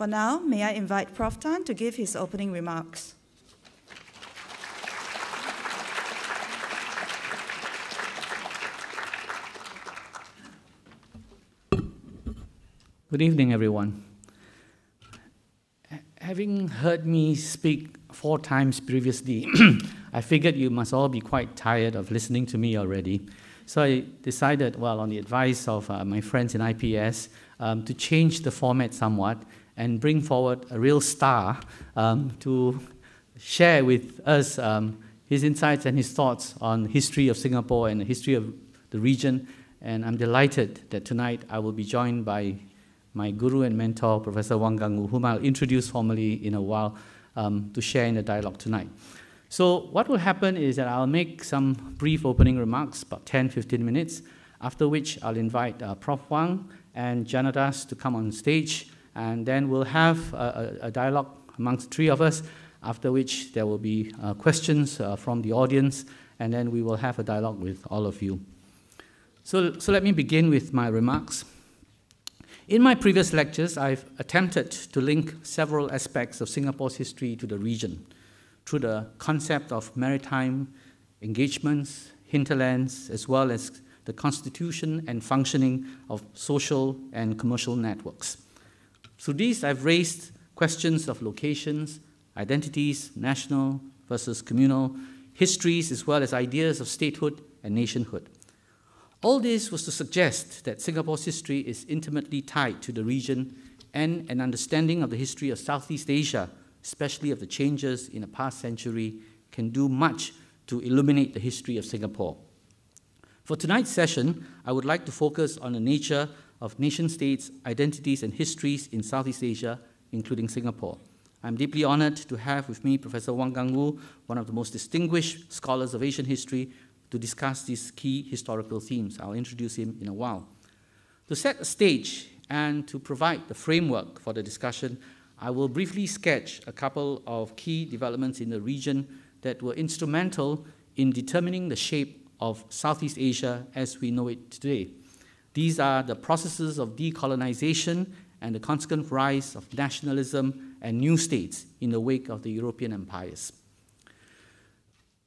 For now, may I invite Prof. Tan to give his opening remarks. Good evening, everyone. Having heard me speak four times previously, I figured you must all be quite tired of listening to me already. So I decided, well, on the advice of uh, my friends in IPS, um, to change the format somewhat and bring forward a real star um, to share with us um, his insights and his thoughts on history of Singapore and the history of the region. And I'm delighted that tonight I will be joined by my guru and mentor, Professor Wang Gungwu, whom I'll introduce formally in a while um, to share in the dialogue tonight. So, what will happen is that I'll make some brief opening remarks, about 10 15 minutes, after which I'll invite uh, Prof. Wang and Janadas to come on stage, and then we'll have a, a, a dialogue amongst three of us, after which there will be uh, questions uh, from the audience, and then we will have a dialogue with all of you. So, so let me begin with my remarks. In my previous lectures, I've attempted to link several aspects of Singapore's history to the region through the concept of maritime engagements, hinterlands, as well as the constitution and functioning of social and commercial networks. Through these, I've raised questions of locations, identities, national versus communal, histories, as well as ideas of statehood and nationhood. All this was to suggest that Singapore's history is intimately tied to the region and an understanding of the history of Southeast Asia, especially of the changes in the past century, can do much to illuminate the history of Singapore. For tonight's session, I would like to focus on the nature of nation states, identities, and histories in Southeast Asia, including Singapore. I'm deeply honored to have with me Professor Wang Gungwu, one of the most distinguished scholars of Asian history, to discuss these key historical themes. I'll introduce him in a while. To set the stage and to provide the framework for the discussion, I will briefly sketch a couple of key developments in the region that were instrumental in determining the shape of Southeast Asia as we know it today. These are the processes of decolonization and the consequent rise of nationalism and new states in the wake of the European empires.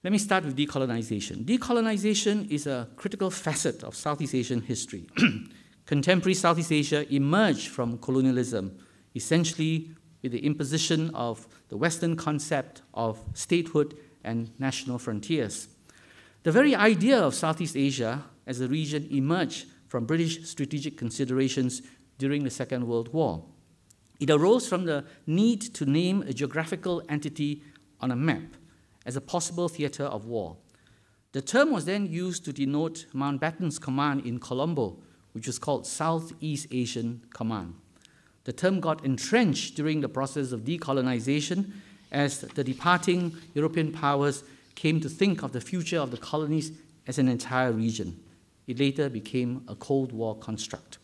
Let me start with decolonization. Decolonization is a critical facet of Southeast Asian history. Contemporary Southeast Asia emerged from colonialism, essentially with the imposition of the Western concept of statehood and national frontiers. The very idea of Southeast Asia as a region emerged from British strategic considerations during the Second World War. It arose from the need to name a geographical entity on a map as a possible theater of war. The term was then used to denote Mountbatten's command in Colombo, which was called Southeast Asian Command. The term got entrenched during the process of decolonization as the departing European powers came to think of the future of the colonies as an entire region. It later became a Cold War construct.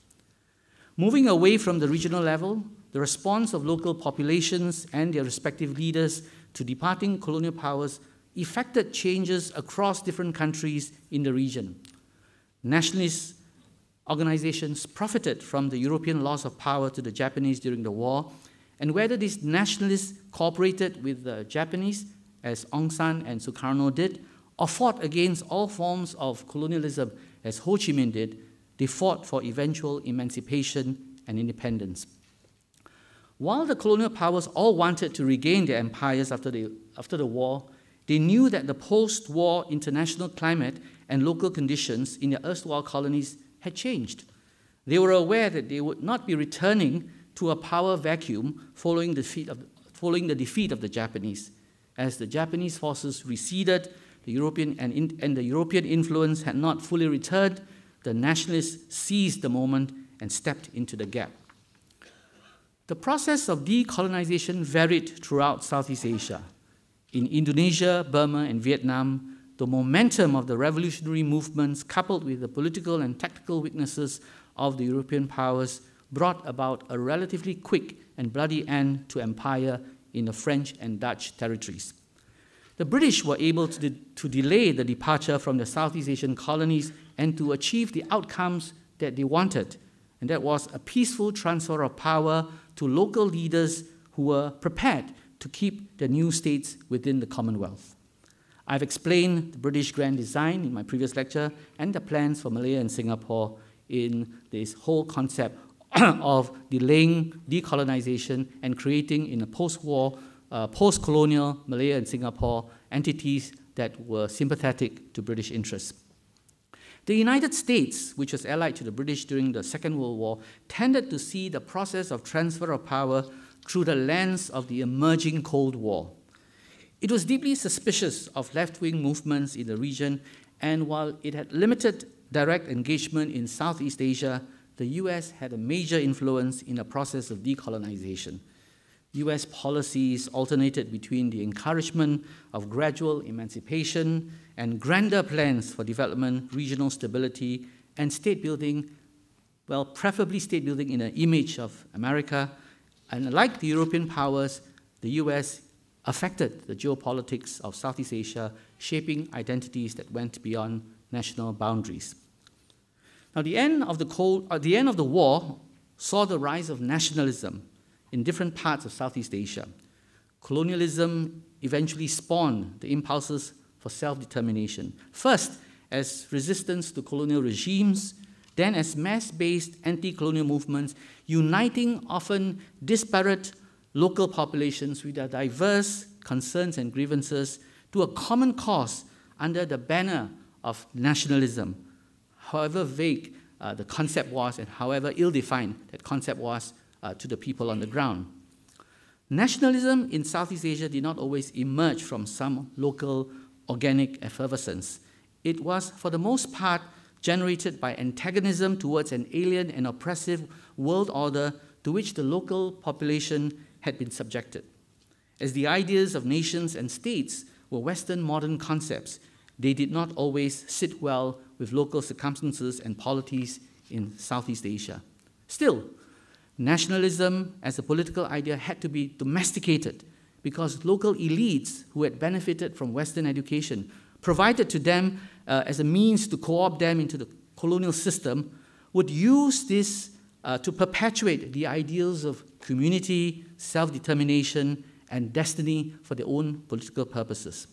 Moving away from the regional level, the response of local populations and their respective leaders to departing colonial powers effected changes across different countries in the region. Nationalist organizations profited from the European loss of power to the Japanese during the war, and whether these nationalists cooperated with the Japanese, as Aung San and Sukarno did, or fought against all forms of colonialism, as Ho Chi Minh did, they fought for eventual emancipation and independence. While the colonial powers all wanted to regain their empires after the, after the war, they knew that the post war international climate and local conditions in their erstwhile colonies had changed. They were aware that they would not be returning to a power vacuum following the defeat of, following the, defeat of the Japanese. As the Japanese forces receded, the European and, in, and the European influence had not fully returned, the nationalists seized the moment and stepped into the gap. The process of decolonization varied throughout Southeast Asia. In Indonesia, Burma, and Vietnam, the momentum of the revolutionary movements, coupled with the political and tactical weaknesses of the European powers, brought about a relatively quick and bloody end to empire in the French and Dutch territories. The British were able to, de- to delay the departure from the Southeast Asian colonies and to achieve the outcomes that they wanted and that was a peaceful transfer of power to local leaders who were prepared to keep the new states within the Commonwealth. I've explained the British grand design in my previous lecture and the plans for Malaya and Singapore in this whole concept of delaying decolonization and creating in a post-war, uh, post-colonial Malaya and Singapore entities that were sympathetic to British interests. The United States, which was allied to the British during the Second World War, tended to see the process of transfer of power through the lens of the emerging Cold War. It was deeply suspicious of left wing movements in the region, and while it had limited direct engagement in Southeast Asia, the US had a major influence in the process of decolonization. US policies alternated between the encouragement of gradual emancipation and grander plans for development, regional stability, and state building, well, preferably state building in an image of America. And like the European powers, the US affected the geopolitics of Southeast Asia, shaping identities that went beyond national boundaries. Now, the end of the, cold, uh, the, end of the war saw the rise of nationalism in different parts of Southeast Asia. Colonialism eventually spawned the impulses for self determination. First, as resistance to colonial regimes, then as mass based anti colonial movements, uniting often disparate local populations with their diverse concerns and grievances to a common cause under the banner of nationalism, however vague uh, the concept was and however ill defined that concept was uh, to the people on the ground. Nationalism in Southeast Asia did not always emerge from some local organic effervescence. It was, for the most part, generated by antagonism towards an alien and oppressive world order to which the local population had been subjected. As the ideas of nations and states were Western modern concepts, they did not always sit well with local circumstances and polities in Southeast Asia. Still, nationalism as a political idea had to be domesticated because local elites who had benefited from Western education provided to them uh, as a means to co opt them into the colonial system would use this uh, to perpetuate the ideals of community, self determination, and destiny for their own political purposes.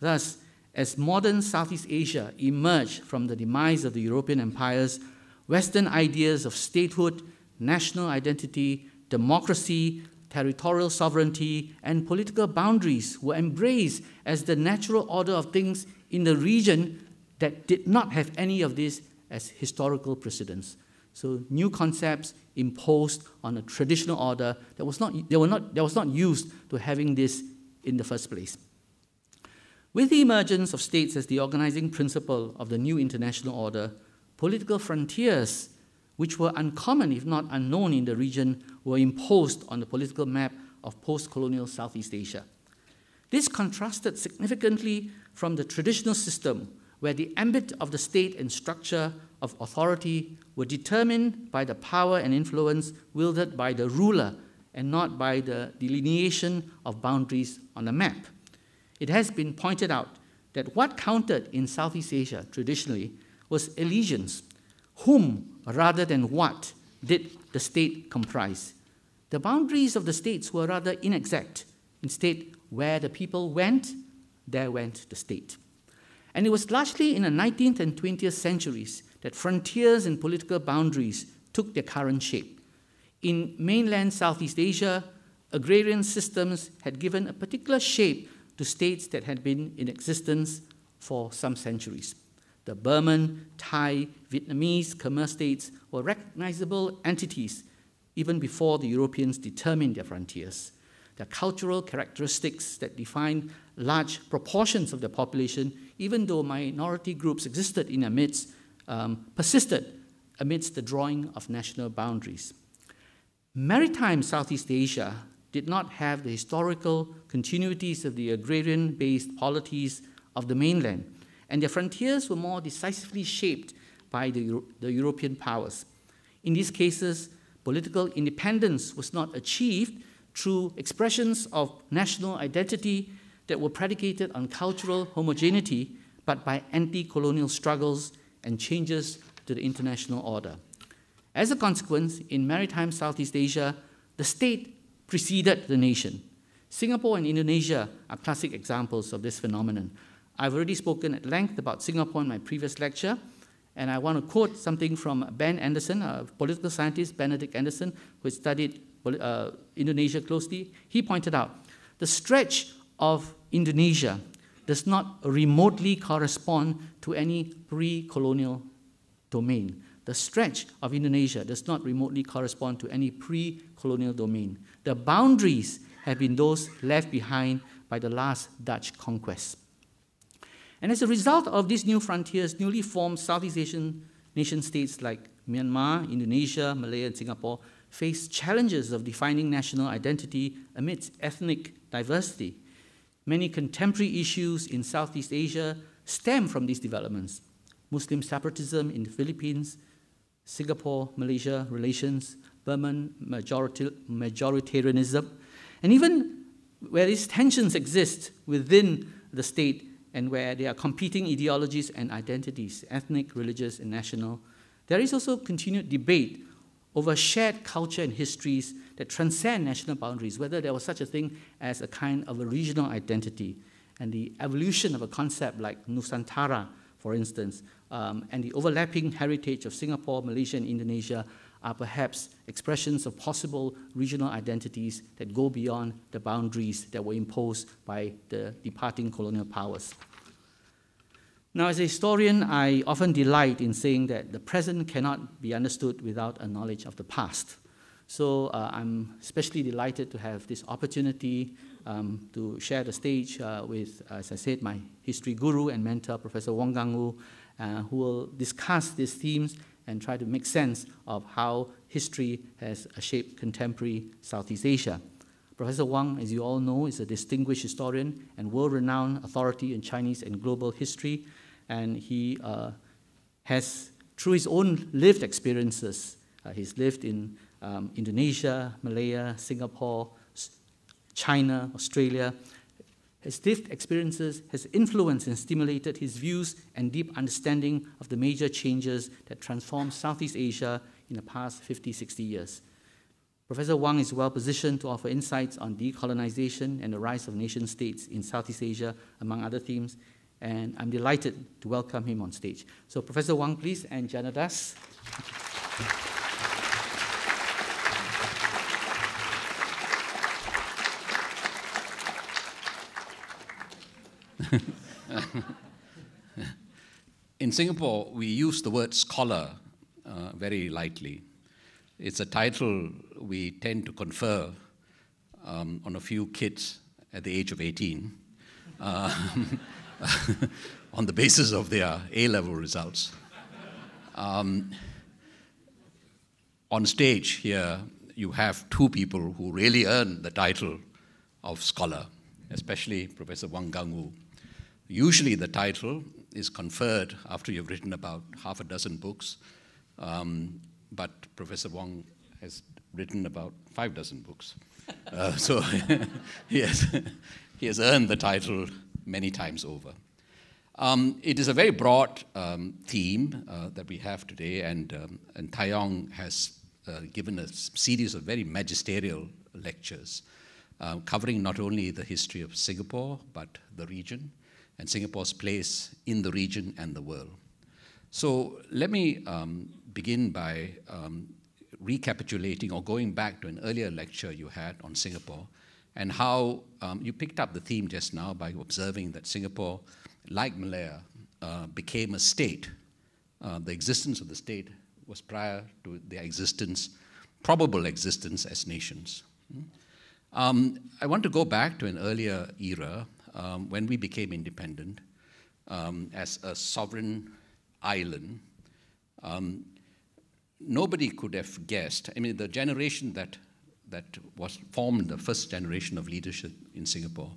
Thus, as modern Southeast Asia emerged from the demise of the European empires, Western ideas of statehood, national identity, democracy, territorial sovereignty, and political boundaries were embraced as the natural order of things in the region that did not have any of this as historical precedents. So new concepts imposed on a traditional order that was not, they were not, that was not used to having this in the first place. With the emergence of states as the organizing principle of the new international order, political frontiers, which were uncommon if not unknown in the region, were imposed on the political map of post colonial Southeast Asia. This contrasted significantly from the traditional system, where the ambit of the state and structure of authority were determined by the power and influence wielded by the ruler and not by the delineation of boundaries on the map. It has been pointed out that what counted in Southeast Asia traditionally was allegiance. Whom rather than what did the state comprise? The boundaries of the states were rather inexact. Instead, where the people went, there went the state. And it was largely in the 19th and 20th centuries that frontiers and political boundaries took their current shape. In mainland Southeast Asia, agrarian systems had given a particular shape to states that had been in existence for some centuries. The Burman, Thai, Vietnamese Khmer states were recognizable entities even before the Europeans determined their frontiers. The cultural characteristics that defined large proportions of the population, even though minority groups existed in their midst, um, persisted amidst the drawing of national boundaries. Maritime Southeast Asia did not have the historical continuities of the agrarian based polities of the mainland, and their frontiers were more decisively shaped by the, Euro- the European powers. In these cases, political independence was not achieved through expressions of national identity that were predicated on cultural homogeneity, but by anti colonial struggles and changes to the international order. As a consequence, in maritime Southeast Asia, the state preceded the nation. Singapore and Indonesia are classic examples of this phenomenon. I've already spoken at length about Singapore in my previous lecture, and I want to quote something from Ben Anderson, a political scientist, Benedict Anderson, who studied uh, Indonesia closely. He pointed out the stretch of Indonesia does not remotely correspond to any pre colonial domain. The stretch of Indonesia does not remotely correspond to any pre colonial domain. The boundaries have been those left behind by the last Dutch conquest. And as a result of these new frontiers, newly formed Southeast Asian nation states like Myanmar, Indonesia, Malaya, and Singapore face challenges of defining national identity amidst ethnic diversity. Many contemporary issues in Southeast Asia stem from these developments. Muslim separatism in the Philippines, Singapore Malaysia relations, Burman majoritarianism, and even where these tensions exist within the state and where there are competing ideologies and identities, ethnic, religious, and national, there is also continued debate over shared culture and histories that transcend national boundaries, whether there was such a thing as a kind of a regional identity, and the evolution of a concept like Nusantara, for instance, um, and the overlapping heritage of Singapore, Malaysia, and Indonesia are perhaps expressions of possible regional identities that go beyond the boundaries that were imposed by the departing colonial powers. Now, as a historian, I often delight in saying that the present cannot be understood without a knowledge of the past. So uh, I'm especially delighted to have this opportunity um, to share the stage uh, with, as I said, my history guru and mentor, Professor Wong Gang uh, who will discuss these themes and try to make sense of how history has shaped contemporary Southeast Asia. Professor Wang, as you all know, is a distinguished historian and world renowned authority in Chinese and global history, and he uh, has, through his own lived experiences, uh, he's lived in um, Indonesia, Malaya, Singapore, China, Australia, his lived experiences has influenced and stimulated his views and deep understanding of the major changes that transformed Southeast Asia in the past 50, 60 years. Professor Wang is well positioned to offer insights on decolonization and the rise of nation states in Southeast Asia, among other themes, and I'm delighted to welcome him on stage. So, Professor Wang, please, and Janadas. In Singapore, we use the word scholar uh, very lightly. It's a title we tend to confer um, on a few kids at the age of 18 uh, on the basis of their A level results. Um, on stage here, you have two people who really earn the title of scholar, especially Professor Wang Gungwu Usually, the title is conferred after you've written about half a dozen books, um, but Professor Wong has written about five dozen books. Uh, so he, has, he has earned the title many times over. Um, it is a very broad um, theme uh, that we have today, and, um, and Tai Yong has uh, given a series of very magisterial lectures uh, covering not only the history of Singapore, but the region, and Singapore's place in the region and the world. So let me um, begin by um, recapitulating or going back to an earlier lecture you had on Singapore and how um, you picked up the theme just now by observing that Singapore, like Malaya, uh, became a state. Uh, the existence of the state was prior to their existence, probable existence as nations. Um, I want to go back to an earlier era um, when we became independent um, as a sovereign island, um, nobody could have guessed. I mean, the generation that, that was formed, the first generation of leadership in Singapore,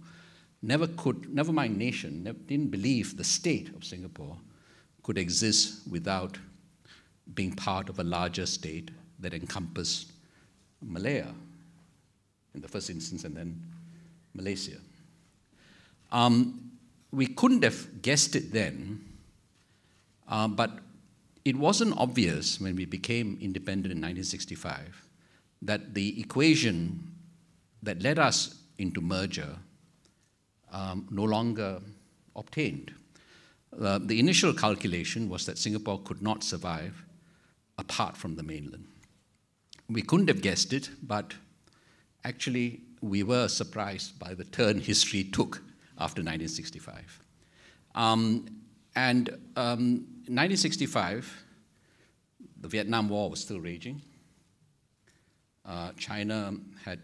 never could, never mind nation, never, didn't believe the state of Singapore could exist without being part of a larger state that encompassed Malaya in the first instance and then Malaysia. Um, we couldn't have guessed it then, uh, but it wasn't obvious when we became independent in 1965 that the equation that led us into merger um, no longer obtained. Uh, the initial calculation was that Singapore could not survive apart from the mainland. We couldn't have guessed it, but actually, we were surprised by the turn history took after 1965. Um, and um, 1965, the Vietnam War was still raging. Uh, China had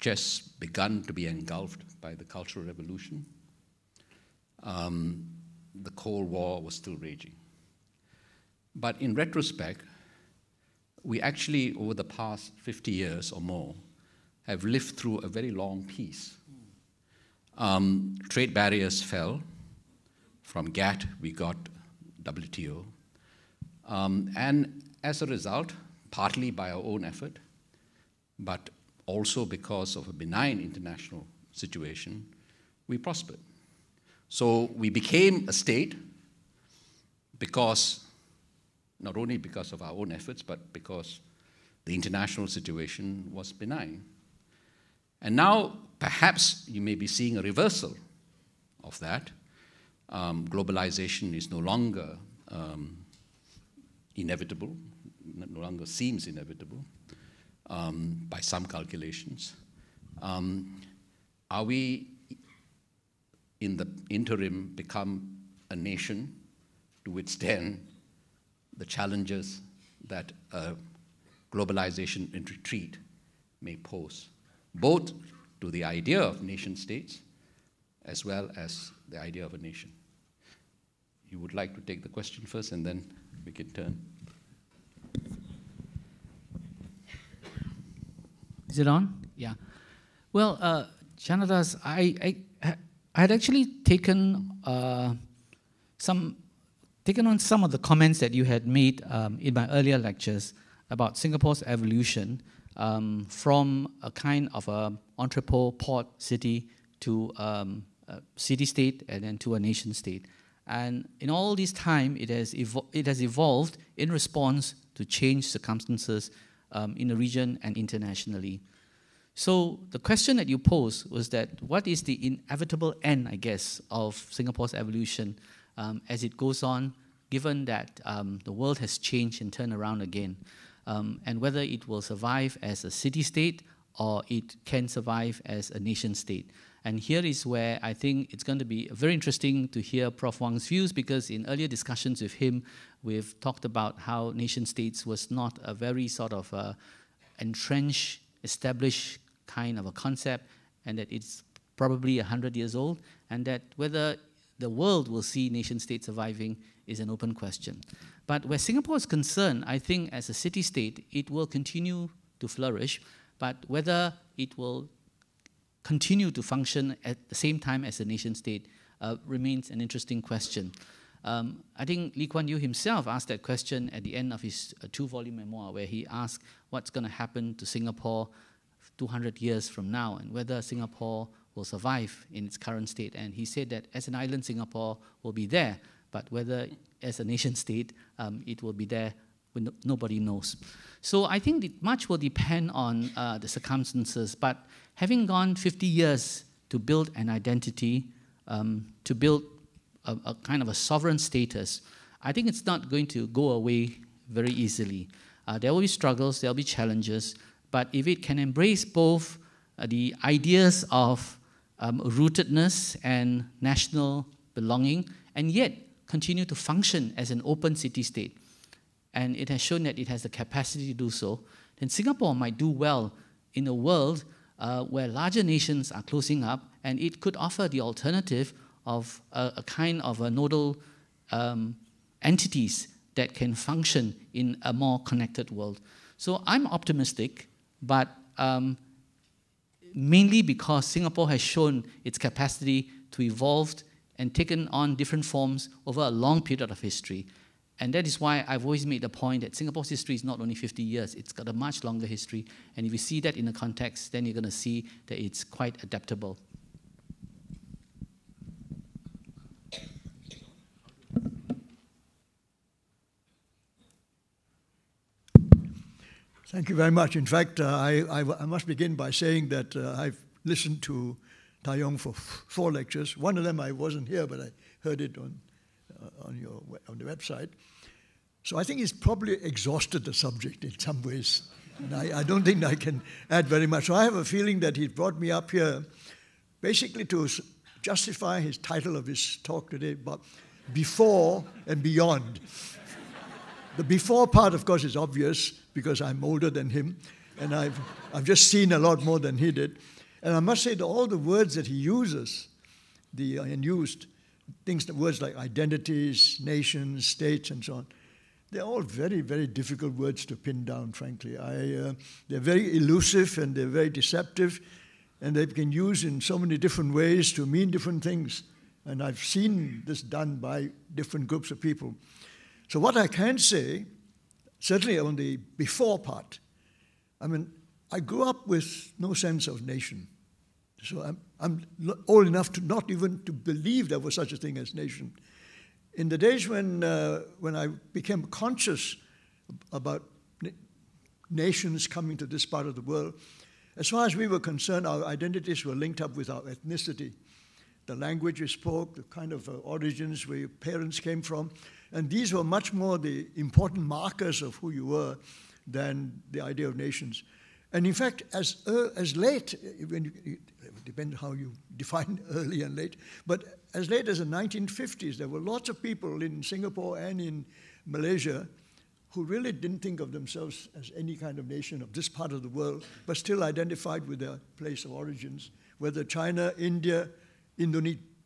just begun to be engulfed by the Cultural Revolution. Um, the Cold War was still raging. But in retrospect, we actually, over the past 50 years or more, have lived through a very long peace. Um, trade barriers fell. From GATT, we got WTO. Um, and as a result, partly by our own effort, but also because of a benign international situation, we prospered. So we became a state because, not only because of our own efforts, but because the international situation was benign. And now, perhaps you may be seeing a reversal of that. Um, globalization is no longer um, inevitable, no longer seems inevitable um, by some calculations. Um, are we in the interim become a nation to withstand the challenges that globalization in retreat may pose, both to the idea of nation states as well as the idea of a nation. You would like to take the question first, and then we can turn. Is it on? Yeah. Well, uh, Janadas, I, I, I had actually taken uh, some, taken on some of the comments that you had made um, in my earlier lectures about Singapore's evolution um, from a kind of a entrepot port city to um, a city-state and then to a nation-state. And in all this time, it has, it has evolved in response to changed circumstances um, in the region and internationally. So the question that you posed was that what is the inevitable end, I guess, of Singapore's evolution um, as it goes on, given that um, the world has changed and turned around again, um, and whether it will survive as a city-state or it can survive as a nation-state. And here is where I think it's going to be very interesting to hear Prof. Wang's views because in earlier discussions with him, we've talked about how nation states was not a very sort of uh, entrenched, established kind of a concept and that it's probably 100 years old, and that whether the world will see nation state surviving is an open question. But where Singapore is concerned, I think as a city state, it will continue to flourish, but whether it will continue to function at the same time as a nation state uh, remains an interesting question. Um, I think Lee Kuan Yew himself asked that question at the end of his uh, two volume memoir, where he asked what's going to happen to Singapore 200 years from now and whether Singapore will survive in its current state. And he said that as an island, Singapore will be there, but whether as a nation state, um, it will be there no, nobody knows. So I think that much will depend on uh, the circumstances. But having gone 50 years to build an identity, um, to build a, a kind of a sovereign status, I think it's not going to go away very easily. Uh, there will be struggles, there will be challenges, but if it can embrace both uh, the ideas of um, rootedness and national belonging, and yet continue to function as an open city state, and it has shown that it has the capacity to do so, then Singapore might do well in a world uh, where larger nations are closing up, and it could offer the alternative of a, a kind of a nodal um, entities that can function in a more connected world. So I'm optimistic but um, mainly because Singapore has shown its capacity to evolve and taken on different forms over a long period of history. And that is why I've always made the point that Singapore's history is not only 50 years, it's got a much longer history. And if you see that in the context, then you're going to see that it's quite adaptable. Thank you very much. In fact, uh, I, I, I, must begin by saying that uh, I've listened to Tai Yong for four lectures. One of them I wasn't here, but I heard it on, uh, on, your, on the website. So I think he's probably exhausted the subject in some ways. And I, I don't think I can add very much. So I have a feeling that he brought me up here basically to justify his title of his talk today, but before and beyond. The before part, of course, is obvious because I'm older than him, and I've, I've just seen a lot more than he did. And I must say that all the words that he uses, the, uh, and used, things, words like identities, nations, states, and so on, they're all very, very difficult words to pin down, frankly. I, uh, they're very elusive and they're very deceptive, and they can use in so many different ways to mean different things. And I've seen this done by different groups of people. So, what I can say, certainly on the before part, I mean, I grew up with no sense of nation. So I'm, I'm old enough to not even to believe there was such a thing as nation. In the days when, uh, when I became conscious about nations coming to this part of the world, as far as we were concerned, our identities were linked up with our ethnicity, the language we spoke, the kind of uh, origins where your parents came from. And these were much more the important markers of who you were than the idea of nations. And in fact, as, uh, as late, when you, it depends how you define early and late, but as late as the 1950s, there were lots of people in Singapore and in Malaysia who really didn't think of themselves as any kind of nation of this part of the world, but still identified with their place of origins, whether China, India,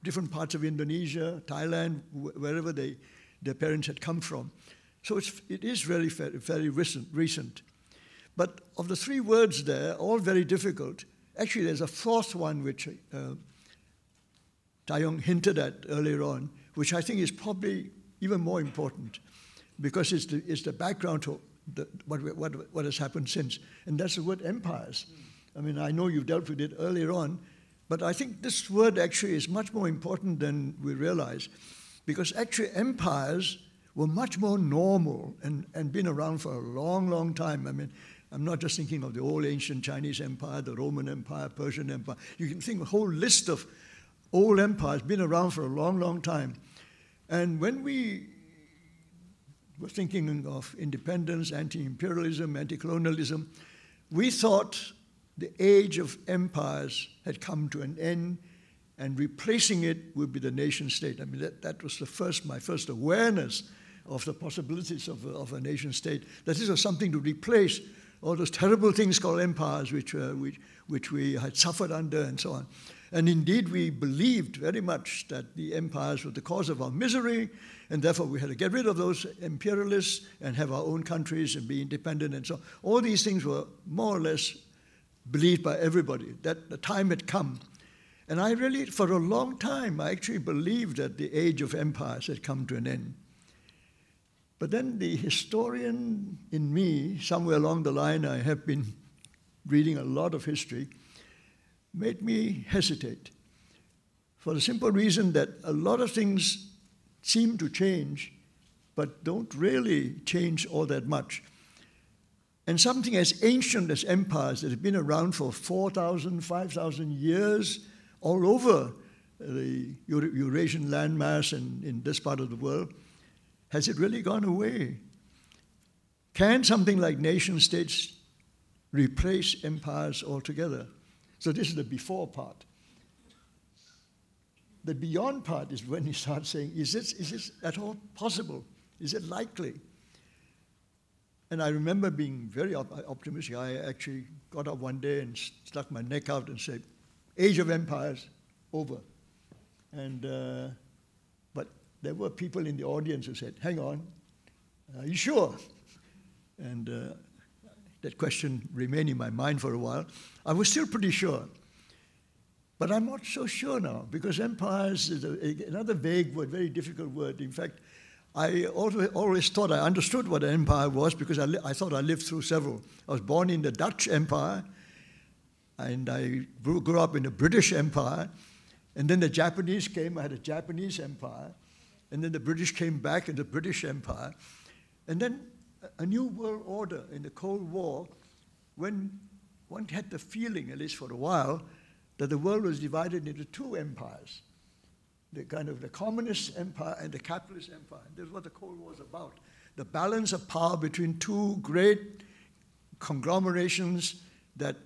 different parts of Indonesia, Thailand, wherever they, their parents had come from. So it's, it is really very, very recent, recent. But of the three words there, all very difficult, actually there's a fourth one which uh, Tai Yong hinted at earlier on, which I think is probably even more important because it's the, it's the background to the, what, what, what has happened since. And that's the word empires. I mean, I know you've dealt with it earlier on, but I think this word actually is much more important than we realize because actually empires were much more normal and, and been around for a long, long time. I mean, I'm not just thinking of the old ancient Chinese empire, the Roman empire, Persian empire. You can think of a whole list of old empires, been around for a long, long time. And when we were thinking of independence, anti imperialism, anti colonialism, we thought the age of empires had come to an end and replacing it would be the nation state. I mean, that, that was the first, my first awareness of the possibilities of, of a nation state, that this was something to replace all those terrible things called empires which, uh, which, which we had suffered under and so on. And indeed, we believed very much that the empires were the cause of our misery, and therefore we had to get rid of those imperialists and have our own countries and be independent and so on. All these things were more or less believed by everybody, that the time had come. And I really, for a long time, I actually believed that the age of empires had come to an end. But then the historian in me, somewhere along the line, I have been reading a lot of history, made me hesitate for the simple reason that a lot of things seem to change, but don't really change all that much. And something as ancient as empires that have been around for 4,000, 5,000 years all over the Eurasian landmass and in this part of the world, has it really gone away? Can something like nation states replace empires altogether? So this is the before part. The beyond part is when you start saying, is this, is this at all possible? Is it likely? And I remember being very op- optimistic. I actually got up one day and stuck my neck out and said, Age of Empires, over. And, uh, there were people in the audience who said, Hang on, are you sure? And uh, that question remained in my mind for a while. I was still pretty sure. But I'm not so sure now because empires is a, another vague word, very difficult word. In fact, I always, always thought I understood what an empire was because I, li- I thought I lived through several. I was born in the Dutch Empire, and I grew, grew up in the British Empire, and then the Japanese came. I had a Japanese Empire, and then the British came back in the British Empire, and then a new world order in the Cold War when one had the feeling, at least for a while, that the world was divided into two empires the kind of the communist empire and the capitalist empire. This is what the Cold War was about. The balance of power between two great conglomerations that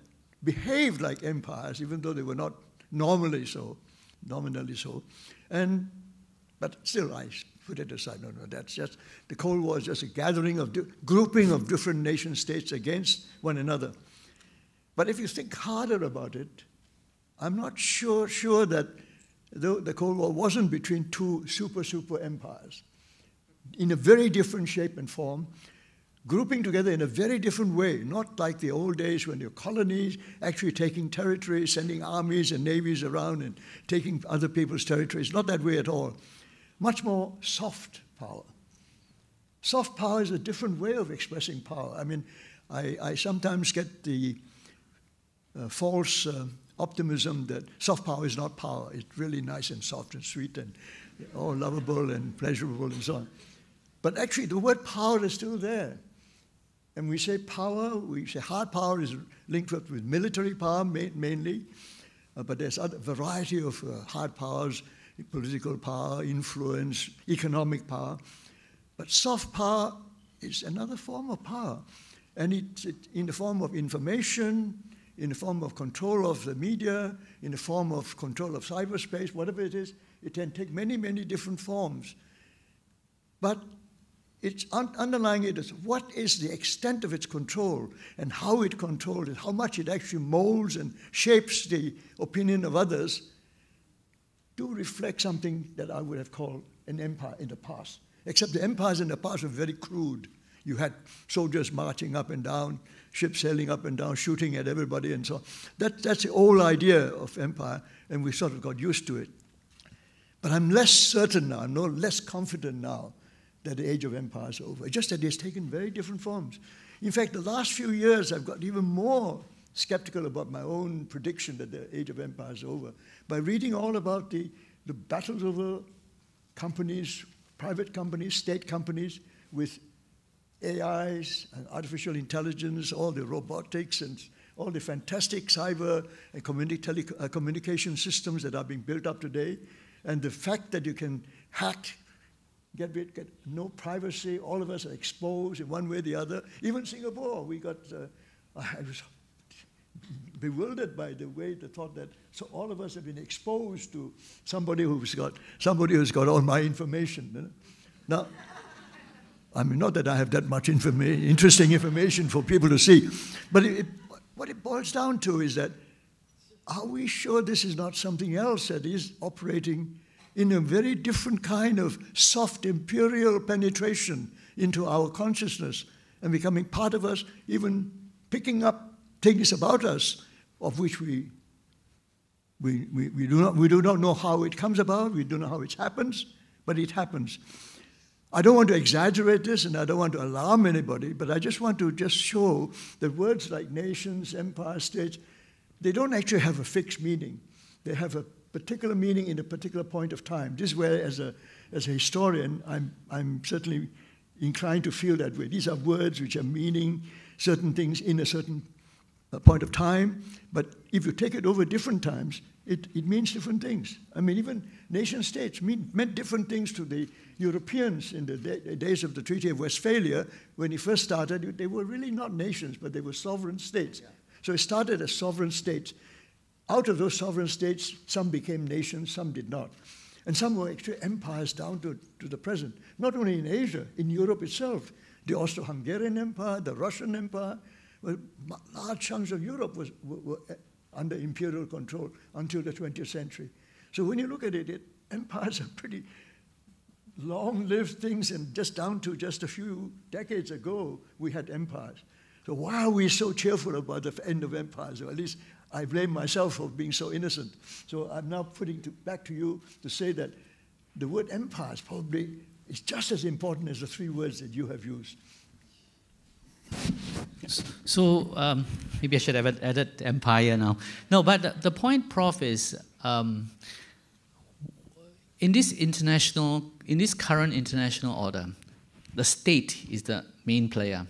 behaved like empires, even though they were not normally so, nominally so. And but still, I put it aside. No, no, that's just the Cold War is just a gathering of grouping of different nation states against one another. But if you think harder about it, I'm not sure sure that the, the Cold War wasn't between two super super empires in a very different shape and form, grouping together in a very different way, not like the old days when your colonies actually taking territory, sending armies and navies around and taking other people's territories. Not that way at all. Much more soft power. Soft power is a different way of expressing power. I mean, I, I sometimes get the uh, false uh, optimism that soft power is not power. It's really nice and soft and sweet and all lovable and pleasurable and so on. But actually, the word power is still there. And we say power, we say hard power is linked up with military power mainly, uh, but there's a variety of uh, hard powers, political power, influence, economic power. But soft power is another form of power. And it's it, in the form of information, in the form of control of the media, in the form of control of cyberspace, whatever it is, it can take many, many different forms. But it's un- underlying it is what is the extent of its control and how it controls it, how much it actually molds and shapes the opinion of others, do reflect something that I would have called an empire in the past. Except the empires in the past were very crude. You had soldiers marching up and down, ships sailing up and down, shooting at everybody, and so on. That, that's the old idea of empire, and we sort of got used to it. But I'm less certain now, I'm no less confident now that the age of empire is over. Just that it's taken very different forms. In fact, the last few years, I've got even more skeptical about my own prediction that the age of empire is over by reading all about the, the battles over companies, private companies, state companies with AIs and artificial intelligence, all the robotics and all the fantastic cyber and uh, communication systems that are being built up today, and the fact that you can hack get, get no privacy. All of us are exposed in one way or the other. Even Singapore, we got, uh, I was bewildered by the way the thought that so all of us have been exposed to somebody who's got somebody who's got all my information. You know? Now, I mean, not that I have that much informa- interesting information for people to see, but it, it, what it boils down to is that are we sure this is not something else that is operating in a very different kind of soft imperial penetration into our consciousness and becoming part of us, even picking up things about us of which we, we, we, we, do, not, we do not know how it comes about, we don't know how it happens, but it happens. I don't want to exaggerate this and I don't want to alarm anybody, but I just want to just show that words like nations, empire, states, they don't actually have a fixed meaning. They have a particular meaning in a particular point of time. This is where, as a, as a historian, I'm, I'm certainly inclined to feel that way. These are words which are meaning certain things in a certain point of time, but if you take it over different times, it, it means different things. I mean, even nation states mean, meant different things to the Europeans in the day, days of the Treaty of Westphalia. When it first started, they were really not nations, but they were sovereign states. Yeah. So it started as sovereign states. Out of those sovereign states, some became nations, some did not. And some were actually empires down to, to the present, not only in Asia, in Europe itself. The Austro Hungarian Empire, the Russian Empire, well, large chunks of Europe was, were, were, eh, under imperial control until the 20th century. So when you look at it, it empires are pretty long lived things, and just down to just a few decades ago, we had empires. So why are we so cheerful about the end of empires, or at least I blame myself for being so innocent. So I'm now putting to, back to you to say that the word empires probably is just as important as the three words that you have used. So um, maybe I should have added empire now. No, but the, point, Prof, is um, in this international, in this current international order, the state is the main player,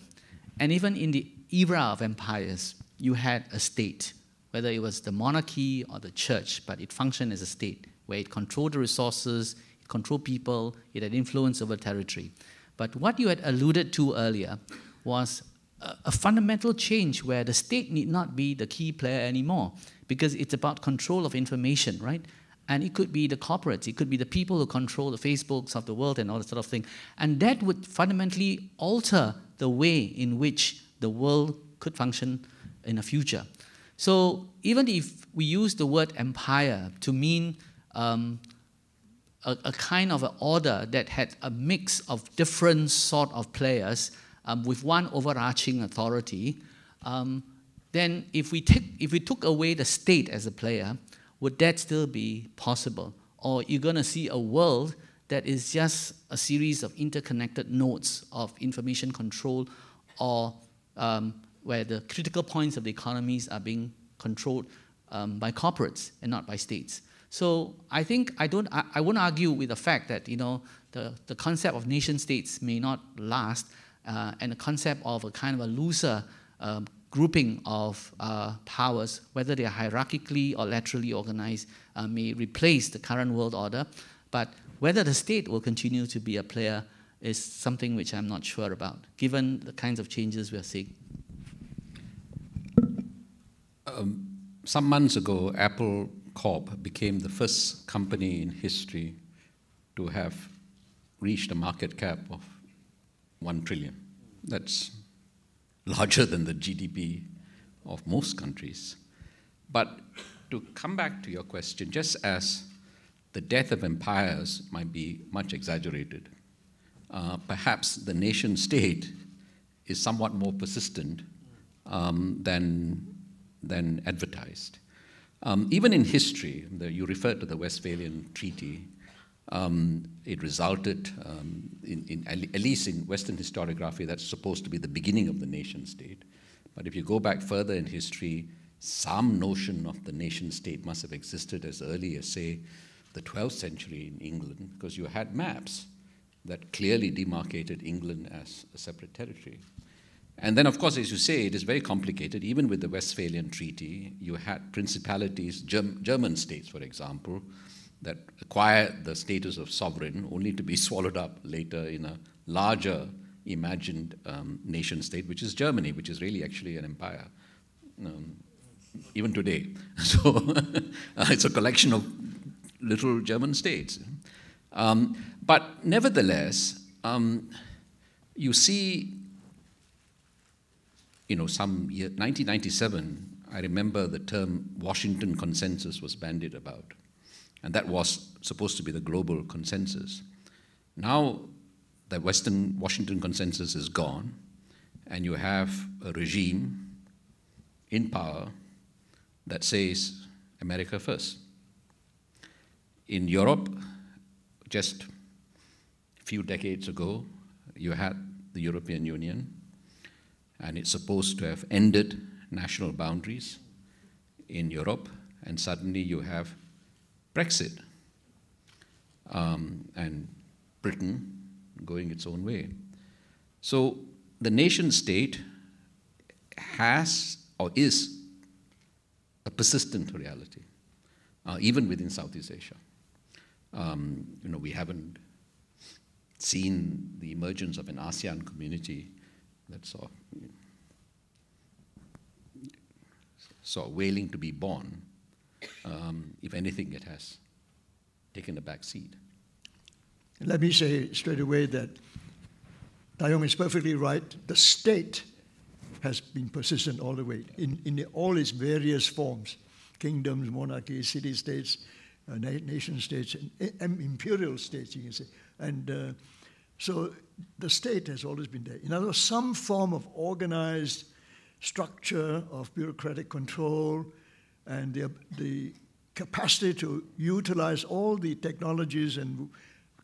and even in the era of empires, you had a state, whether it was the monarchy or the church, but it functioned as a state where it controlled the resources, it controlled people, it had influence over territory. But what you had alluded to earlier was a, fundamental change where the state need not be the key player anymore because it's about control of information, right? And it could be the corporates, it could be the people who control the Facebooks of the world and all that sort of thing. And that would fundamentally alter the way in which the world could function in the future. So even if we use the word empire to mean um, a, a, kind of an order that had a mix of different sort of players um, with one overarching authority, um, then if we, take, if we took away the state as a player, would that still be possible? Or you're going to see a world that is just a series of interconnected nodes of information control or um, where the critical points of the economies are being controlled um, by corporates and not by states. So I think I don't I, I won't argue with the fact that you know the, the concept of nation states may not last, uh, and the concept of a kind of a looser um, grouping of uh, powers, whether they are hierarchically or laterally organized, uh, may replace the current world order. But whether the state will continue to be a player is something which I'm not sure about, given the kinds of changes we are seeing. Um, some months ago, Apple Corp became the first company in history to have reached a market cap of 1 trillion. That's larger than the GDP of most countries. But to come back to your question, just as the death of empires might be much exaggerated, uh, perhaps the nation state is somewhat more persistent um, than, than advertised. Um, even in history, the, you referred to the Westphalian Treaty, um, it resulted, um, in, in, at least in Western historiography, that's supposed to be the beginning of the nation state. But if you go back further in history, some notion of the nation state must have existed as early as, say, the 12th century in England, because you had maps that clearly demarcated England as a separate territory. And then, of course, as you say, it is very complicated. Even with the Westphalian Treaty, you had principalities, Germ- German states, for example, that acquire the status of sovereign only to be swallowed up later in a larger imagined um, nation state, which is Germany, which is really actually an empire, um, even today. So it's a collection of little German states. Um, but nevertheless, um, you see, you know, some year, 1997, I remember the term Washington consensus was bandied about. And that was supposed to be the global consensus. Now, the Western Washington consensus is gone, and you have a regime in power that says America first. In Europe, just a few decades ago, you had the European Union, and it's supposed to have ended national boundaries in Europe, and suddenly you have Brexit um, and Britain going its own way. So the nation state has or is a persistent reality, uh, even within Southeast Asia. Um, you know, we haven't seen the emergence of an ASEAN community sort of, sort wailing to be born. Um, if anything, it has taken a back seat. Let me say straight away that Naomi is perfectly right. The state has been persistent all the way in, in all its various forms kingdoms, monarchies, city states, uh, nation states, and, imperial states, you can say. And uh, so the state has always been there. In other words, some form of organized structure of bureaucratic control and the, the capacity to utilize all the technologies and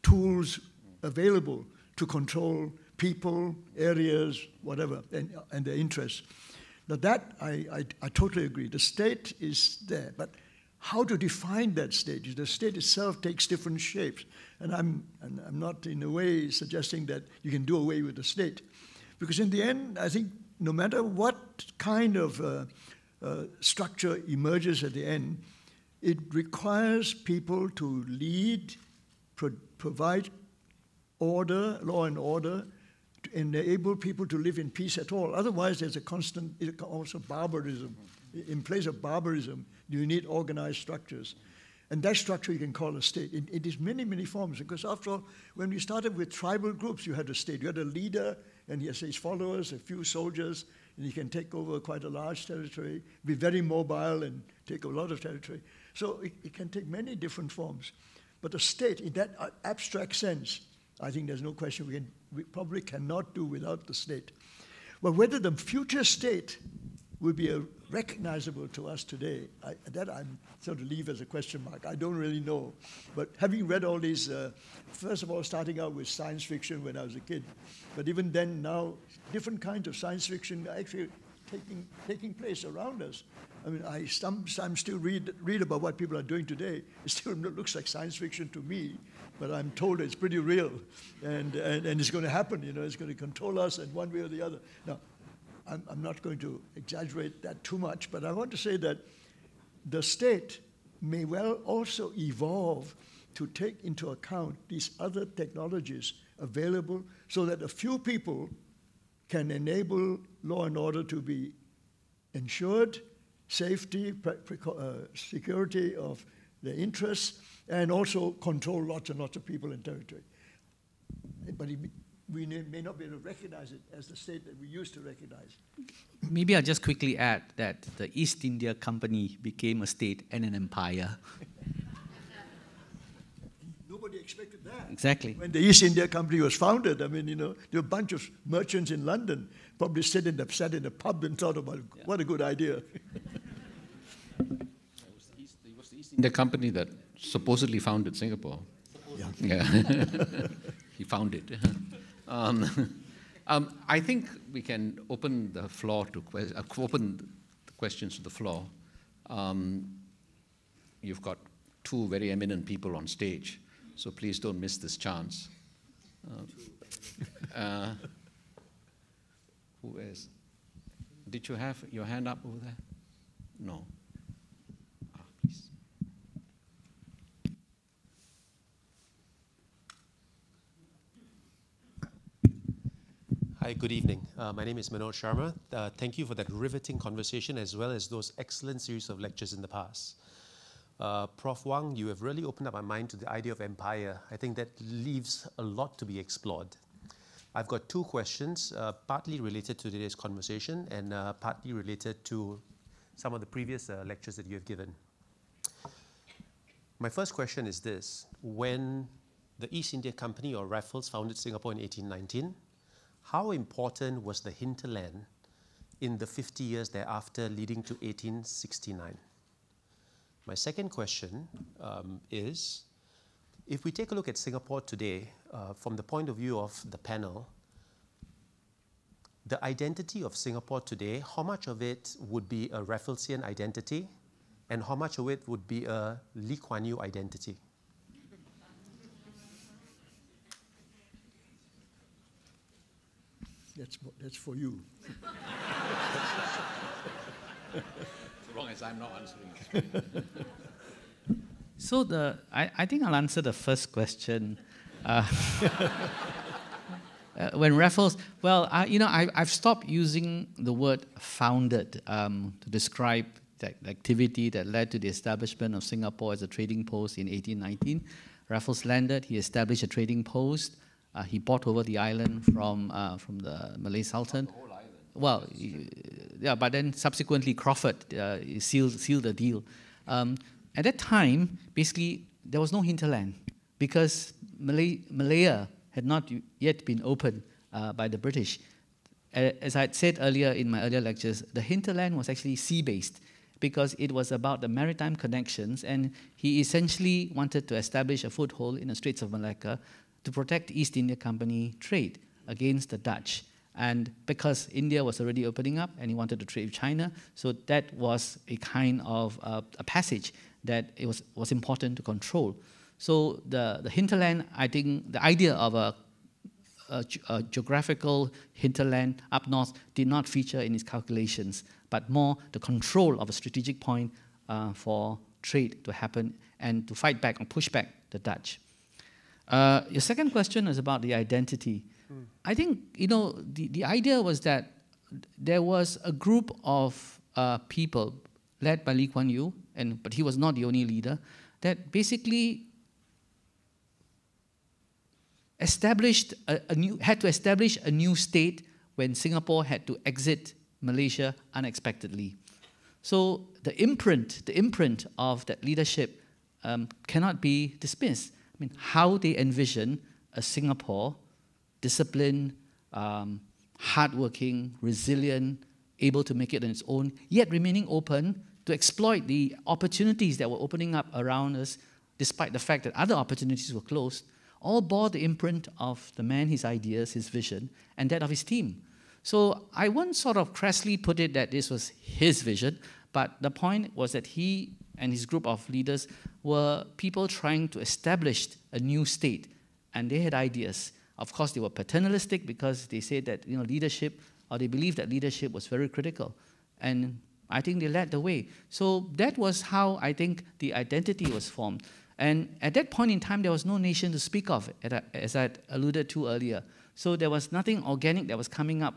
tools available to control people, areas, whatever, and, and their interests. Now, that I, I, I, totally agree. The state is there, but how to define that state? The state itself takes different shapes. And I'm, and I'm not in a way suggesting that you can do away with the state. Because in the end, I think no matter what kind of uh, uh, structure emerges at the end, it requires people to lead, pro- provide order, law and order, to enable people to live in peace at all. Otherwise, there's a constant, also barbarism. In place of barbarism, you need organized structures. And that structure you can call a state. It, it is many, many forms. Because after all, when we started with tribal groups, you had a state. You had a leader, and he has his followers, a few soldiers, and he can take over quite a large territory, be very mobile, and take a lot of territory. So it, it can take many different forms. But a state, in that abstract sense, I think there's no question we, can, we probably cannot do without the state. But whether the future state will be a recognizable to us today, I, that I'm sort of leave as a question mark. I don't really know. But having read all these, uh, first of all, starting out with science fiction when I was a kid, but even then, now, different kinds of science fiction are actually taking, taking place around us. I mean, I sometimes still read, read about what people are doing today. It still looks like science fiction to me, but I'm told it's pretty real. And, and, and it's going to happen, you know, it's going to control us in one way or the other. Now, I'm, I'm not going to exaggerate that too much, but I want to say that the state may well also evolve to take into account these other technologies available so that a few people can enable law and order to be ensured, safety, uh, security of the interests, and also control lots and lots of people and territory. But it, we may not be able to recognize it as the state that we used to recognize. Maybe I'll just quickly add that the East India Company became a state and an empire. Nobody expected that. Exactly. When the East India Company was founded, I mean, you know, there were a bunch of merchants in London probably sat in the, sat in a pub and thought about yeah. what a good idea. it, was the East, it was the East India Company that supposedly founded Singapore. Yeah. yeah. he found it. Um, um, I think we can open the floor to que- uh, open the questions to the floor. Um, you've got two very eminent people on stage, so please don't miss this chance. Uh, uh, who is? Did you have your hand up over there? No. Hi, good evening. Uh, my name is Manoj Sharma. Uh, thank you for that riveting conversation as well as those excellent series of lectures in the past. Uh, Prof. Wang, you have really opened up my mind to the idea of empire. I think that leaves a lot to be explored. I've got two questions, uh, partly related to today's conversation and uh, partly related to some of the previous uh, lectures that you have given. My first question is this When the East India Company or Raffles founded Singapore in 1819, how important was the hinterland in the 50 years thereafter, leading to 1869? My second question um, is if we take a look at Singapore today, uh, from the point of view of the panel, the identity of Singapore today, how much of it would be a Rafflesian identity, and how much of it would be a Lee Kuan Yew identity? That's, that's for you. as long as I'm not answering. so the I, I think I'll answer the first question. Uh, uh, when Raffles, well, I, you know, I, I've stopped using the word founded um, to describe the activity that led to the establishment of Singapore as a trading post in 1819. Raffles landed, he established a trading post. Uh, he bought over the island from, uh, from the Malay Sultan. The well, yeah, but then subsequently Crawfurd uh, sealed, sealed the deal. Um, at that time, basically, there was no hinterland because Malay, Malaya had not yet been opened uh, by the British. As I had said earlier in my earlier lectures, the hinterland was actually sea based because it was about the maritime connections, and he essentially wanted to establish a foothold in the Straits of Malacca to protect East India Company trade against the Dutch. And because India was already opening up and he wanted to trade with China, so that was a kind of uh, a passage that it was, was important to control. So the, the hinterland, I think the idea of a, uh, uh, geographical hinterland up north did not feature in his calculations, but more the control of a strategic point uh, for trade to happen and to fight back and push back the Dutch. Uh, your second question is about the identity. Mm. I think, you know, the, the idea was that there was a group of uh, people led by Lee Kuan Yew, and, but he was not the only leader, that basically established a, a, new, had to establish a new state when Singapore had to exit Malaysia unexpectedly. So the imprint, the imprint of that leadership um, cannot be dismissed. Mean, how they envision a Singapore disciplined, um, hardworking, resilient, able to make it on its own, yet remaining open to exploit the opportunities that were opening up around us, despite the fact that other opportunities were closed, all bore the imprint of the man, his ideas, his vision, and that of his team. So I won't sort of crassly put it that this was his vision, but the point was that he and his group of leaders were people trying to establish a new state, and they had ideas. Of course, they were paternalistic because they said that you know leadership, or they believed that leadership was very critical, and I think they led the way. So that was how I think the identity was formed. And at that point in time, there was no nation to speak of, as I alluded to earlier. So there was nothing organic that was coming up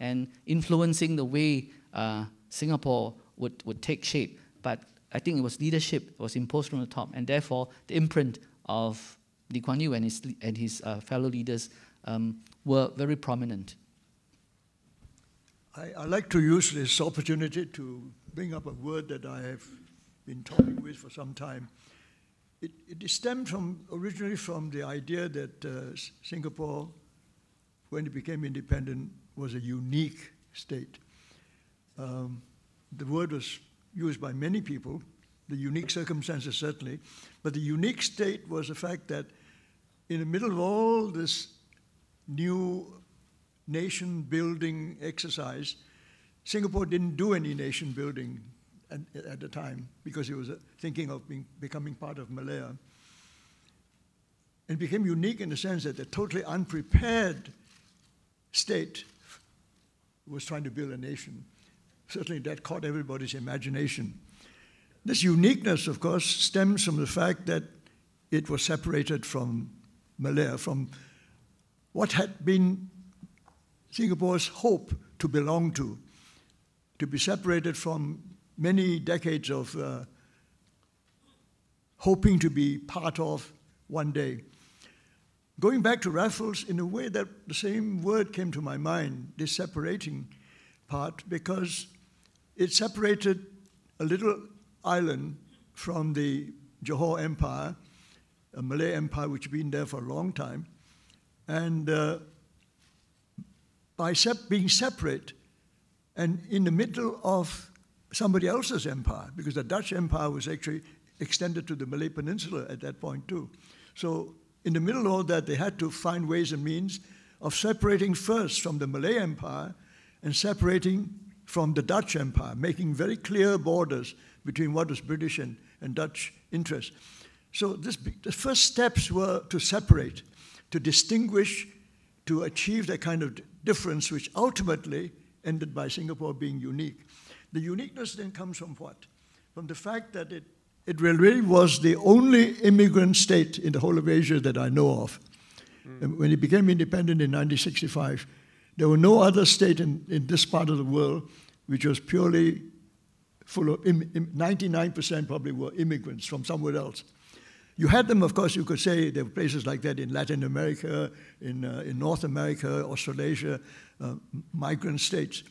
and influencing the way uh, Singapore would, would take shape. But I think it was leadership that was imposed from the top, and therefore the imprint of Lee Kuan Yew and his, and his uh, fellow leaders um, were very prominent. I, I like to use this opportunity to bring up a word that I have been talking with for some time. It, it stemmed from originally from the idea that uh, Singapore, when it became independent, was a unique state. Um, the word was used by many people, the unique circumstances certainly, but the unique state was the fact that in the middle of all this new nation building exercise, Singapore didn't do any nation building at, at the time because it was thinking of being, becoming part of Malaya. It became unique in the sense that the totally unprepared state was trying to build a nation. Certainly that caught everybody's imagination. This uniqueness, of course, stems from the fact that it was separated from Malaya, from what had been Singapore's hope to belong to, to be separated from many decades of uh, hoping to be part of one day. Going back to Raffles, in a way that the same word came to my mind, this separating part, because it separated a little island from the Johor Empire, a Malay empire which had been there for a long time. And uh, by sep- being separate and in the middle of somebody else's empire, because the Dutch empire was actually extended to the Malay Peninsula at that point, too. So, in the middle of all that, they had to find ways and means of separating first from the Malay Empire and separating from the Dutch Empire, making very clear borders between what was British and, and Dutch interests. So this, the first steps were to separate, to distinguish, to achieve that kind of difference, which ultimately ended by Singapore being unique. The uniqueness then comes from what? From the fact that it, it really was the only immigrant state in the whole of Asia that I know of. Mm. When it became independent in 1965, there were no other state in, in this part of the world which was purely full of, Im, Im, 99% probably were immigrants from somewhere else. You had them, of course, you could say there were places like that in Latin America, in, uh, in North America, Australasia, uh, migrant states.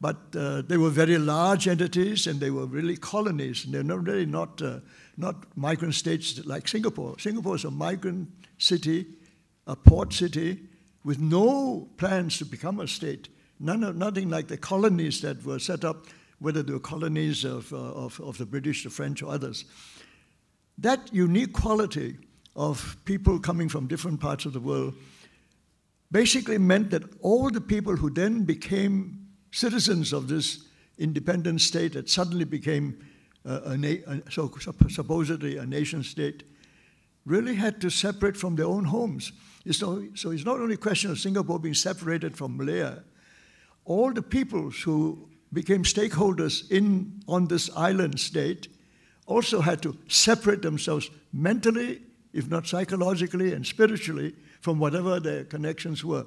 But uh, they were very large entities and they were really colonies. And they're not really not, uh, not migrant states like Singapore. Singapore is a migrant city, a port city, with no plans to become a state. None of, nothing like the colonies that were set up, whether they were colonies of, uh, of, of the British, the French, or others. That unique quality of people coming from different parts of the world basically meant that all the people who then became citizens of this independent state that suddenly became uh, a, a so supposedly a nation state, really had to separate from their own homes. So, so it's not only a question of Singapore being separated from Malaya. All the peoples who became stakeholders in, on this island state also had to separate themselves mentally, if not psychologically and spiritually, from whatever their connections were.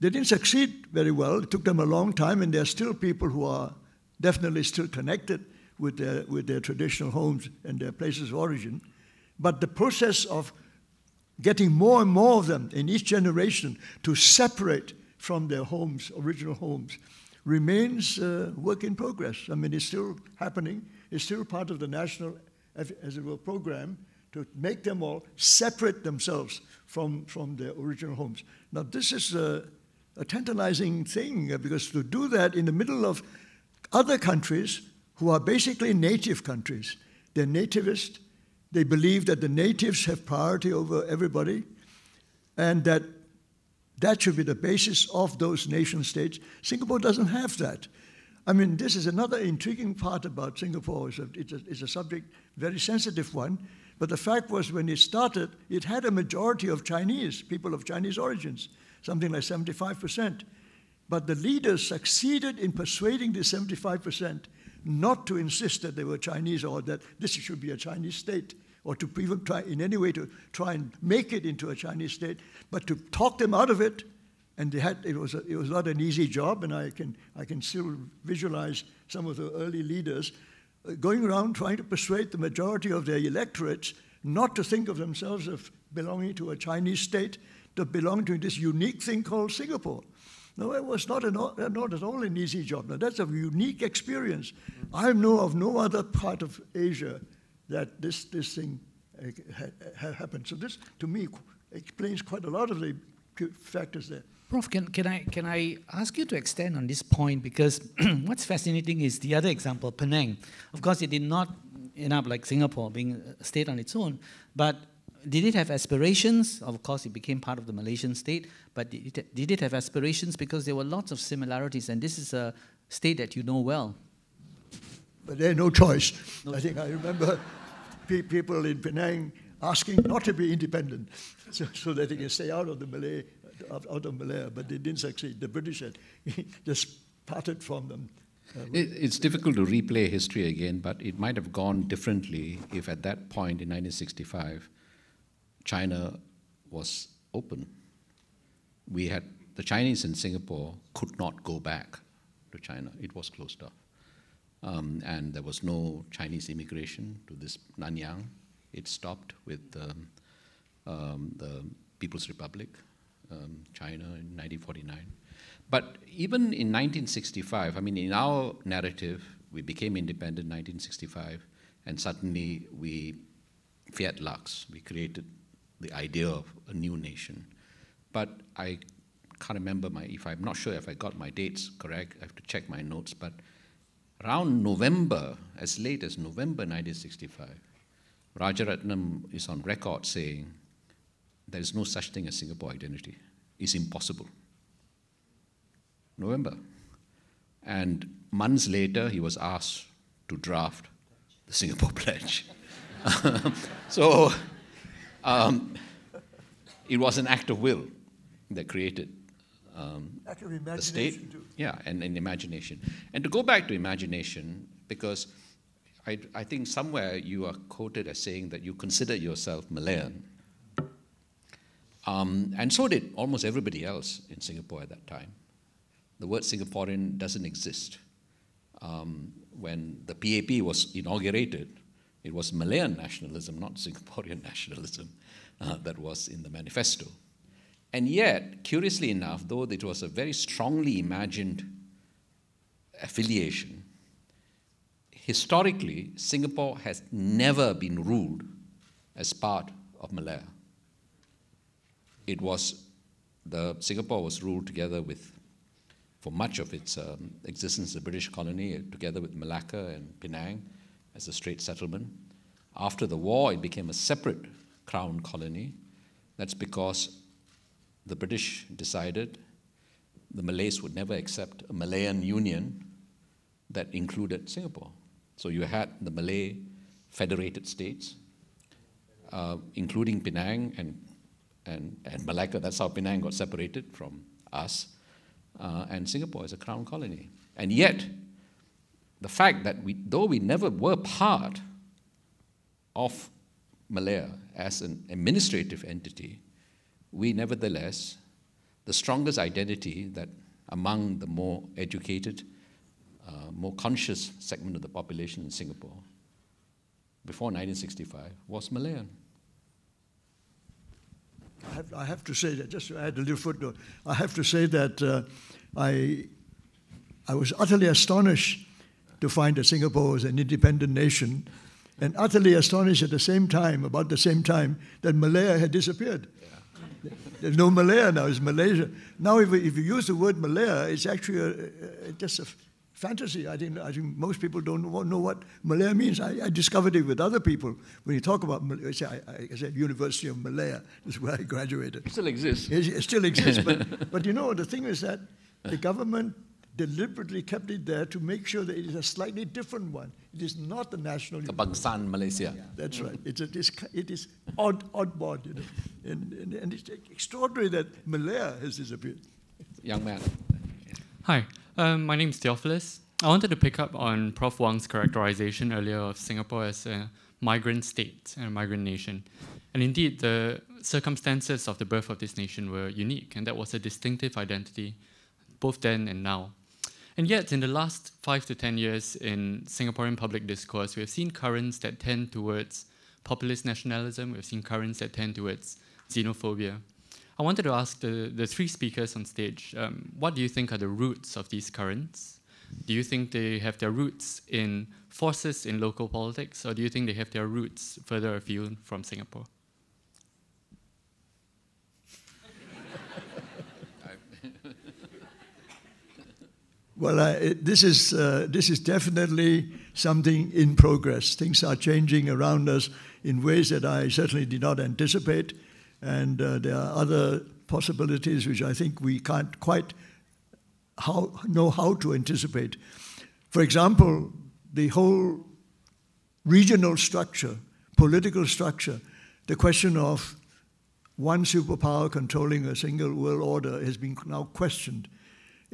They didn't succeed very well. It took them a long time, and there are still people who are definitely still connected with their, with their traditional homes and their places of origin. But the process of getting more and more of them in each generation to separate from their homes, original homes, remains a work in progress. I mean, it's still happening. It's still part of the national, as it were, program to make them all separate themselves from, from their original homes. Now, this is a, a tantalizing thing uh, because to do that in the middle of other countries who are basically native countries, they're nativist, they believe that the natives have priority over everybody, and that that should be the basis of those nation states. Singapore doesn't have that. I mean, this is another intriguing part about Singapore. It's a, it's a, it's a subject, very sensitive one. But the fact was, when it started, it had a majority of Chinese, people of Chinese origins, something like 75%. But the leaders succeeded in persuading the 75% not to insist that they were Chinese or that this should be a Chinese state or to even try in any way to try and make it into a Chinese state, but to talk them out of it. And they had, it, was a, it was not an easy job, and I can, I can still visualize some of the early leaders uh, going around trying to persuade the majority of their electorates not to think of themselves as belonging to a Chinese state, to belong to this unique thing called Singapore. No, it was not, an, not at all an easy job. Now, that's a unique experience. I know of no other part of Asia that this, this thing uh, ha, happened. So this, to me, explains quite a lot of the factors there. Prof, can, can, I, can I ask you to extend on this point? Because what's fascinating is the other example, Penang. Of course, it did not end up like Singapore, being a state on its own, but did it have aspirations? Of course, it became part of the Malaysian state, but did it, did it have aspirations? Because there were lots of similarities, and this is a state that you know well. But they had no choice. No I think I remember pe people in Penang asking not to be independent so, so, that they can stay out of the Malay, out of Malaya, but they didn't succeed. The British had just parted from them. Uh, it, it's difficult to replay history again, but it might have gone differently if at that point in 1965 China was open. We had the Chinese in Singapore could not go back to China. It was closed off. Um, and there was no Chinese immigration to this Nanyang. It stopped with um, um, the People's Republic, um, China, in 1949. But even in 1965, I mean, in our narrative, we became independent in 1965, and suddenly we, fiat lux, we created the idea of a new nation. But I can't remember my, if I'm not sure if I got my dates correct, I have to check my notes, but around November, as late as November 1965, Rajaratnam is on record saying there is no such thing as Singapore identity. It's impossible. November. And months later, he was asked to draft the Singapore Pledge. so um, it was an act of will that created um, the state. Too. Yeah, and, and imagination. And to go back to imagination, because I, I think somewhere you are quoted as saying that you consider yourself Malayan. Um, and so did almost everybody else in Singapore at that time. The word Singaporean doesn't exist. Um, when the PAP was inaugurated, it was Malayan nationalism, not Singaporean nationalism, uh, that was in the manifesto. And yet, curiously enough, though it was a very strongly imagined affiliation, historically, Singapore has never been ruled as part of Malaya. It was the Singapore was ruled together with, for much of its um, existence, the British colony, together with Malacca and Penang as a Straits Settlement. After the war, it became a separate crown colony. That's because the British decided the Malays would never accept a Malayan union that included Singapore. So you had the Malay federated states, uh, including Penang and, and, and Malacca. That's how Penang got separated from us. Uh, and Singapore is a crown colony. And yet, the fact that we, though we never were part of Malaya as an administrative entity, we nevertheless, the strongest identity that among the more educated, uh, more conscious segment of the population in Singapore before 1965 was Malayan. I have, I have, to say that, just to add a little footnote, I have to say that uh, I, I was utterly astonished to find that Singapore was an independent nation, and utterly astonished at the same time, about the same time, that Malaya had disappeared. There's no Malaya now, it's Malaysia. Now, if, if you use the word Malaya, it's actually a, a, just a fantasy. I think, I think most people don't know what Malaya means. I, I discovered it with other people. When you talk about Malaya, I, I, said University of Malaya is where I graduated. It still exists. It, it still exists. but, but you know, the thing is that the government deliberately kept it there to make sure that it is a slightly different one. It is not the national. Kebangsaan Malaysia. That's right. It's a, it's, it is odd, odd you know. And, and, and it's extraordinary that Malaya has disappeared. Young man. Hi. Um, my name is Theophilus. I wanted to pick up on Prof. Wang's characterization earlier of Singapore as a migrant state and a migrant nation. And indeed, the circumstances of the birth of this nation were unique, and that was a distinctive identity, both then and now. And yet, in the last five to ten years in Singaporean public discourse, we have seen currents that tend towards populist nationalism, we've seen currents that tend towards xenophobia. I wanted to ask the, the three speakers on stage um, what do you think are the roots of these currents? Do you think they have their roots in forces in local politics, or do you think they have their roots further afield from Singapore? Well, uh, it, this, is, uh, this is definitely something in progress. Things are changing around us in ways that I certainly did not anticipate. And uh, there are other possibilities which I think we can't quite how, know how to anticipate. For example, the whole regional structure, political structure, the question of one superpower controlling a single world order has been now questioned.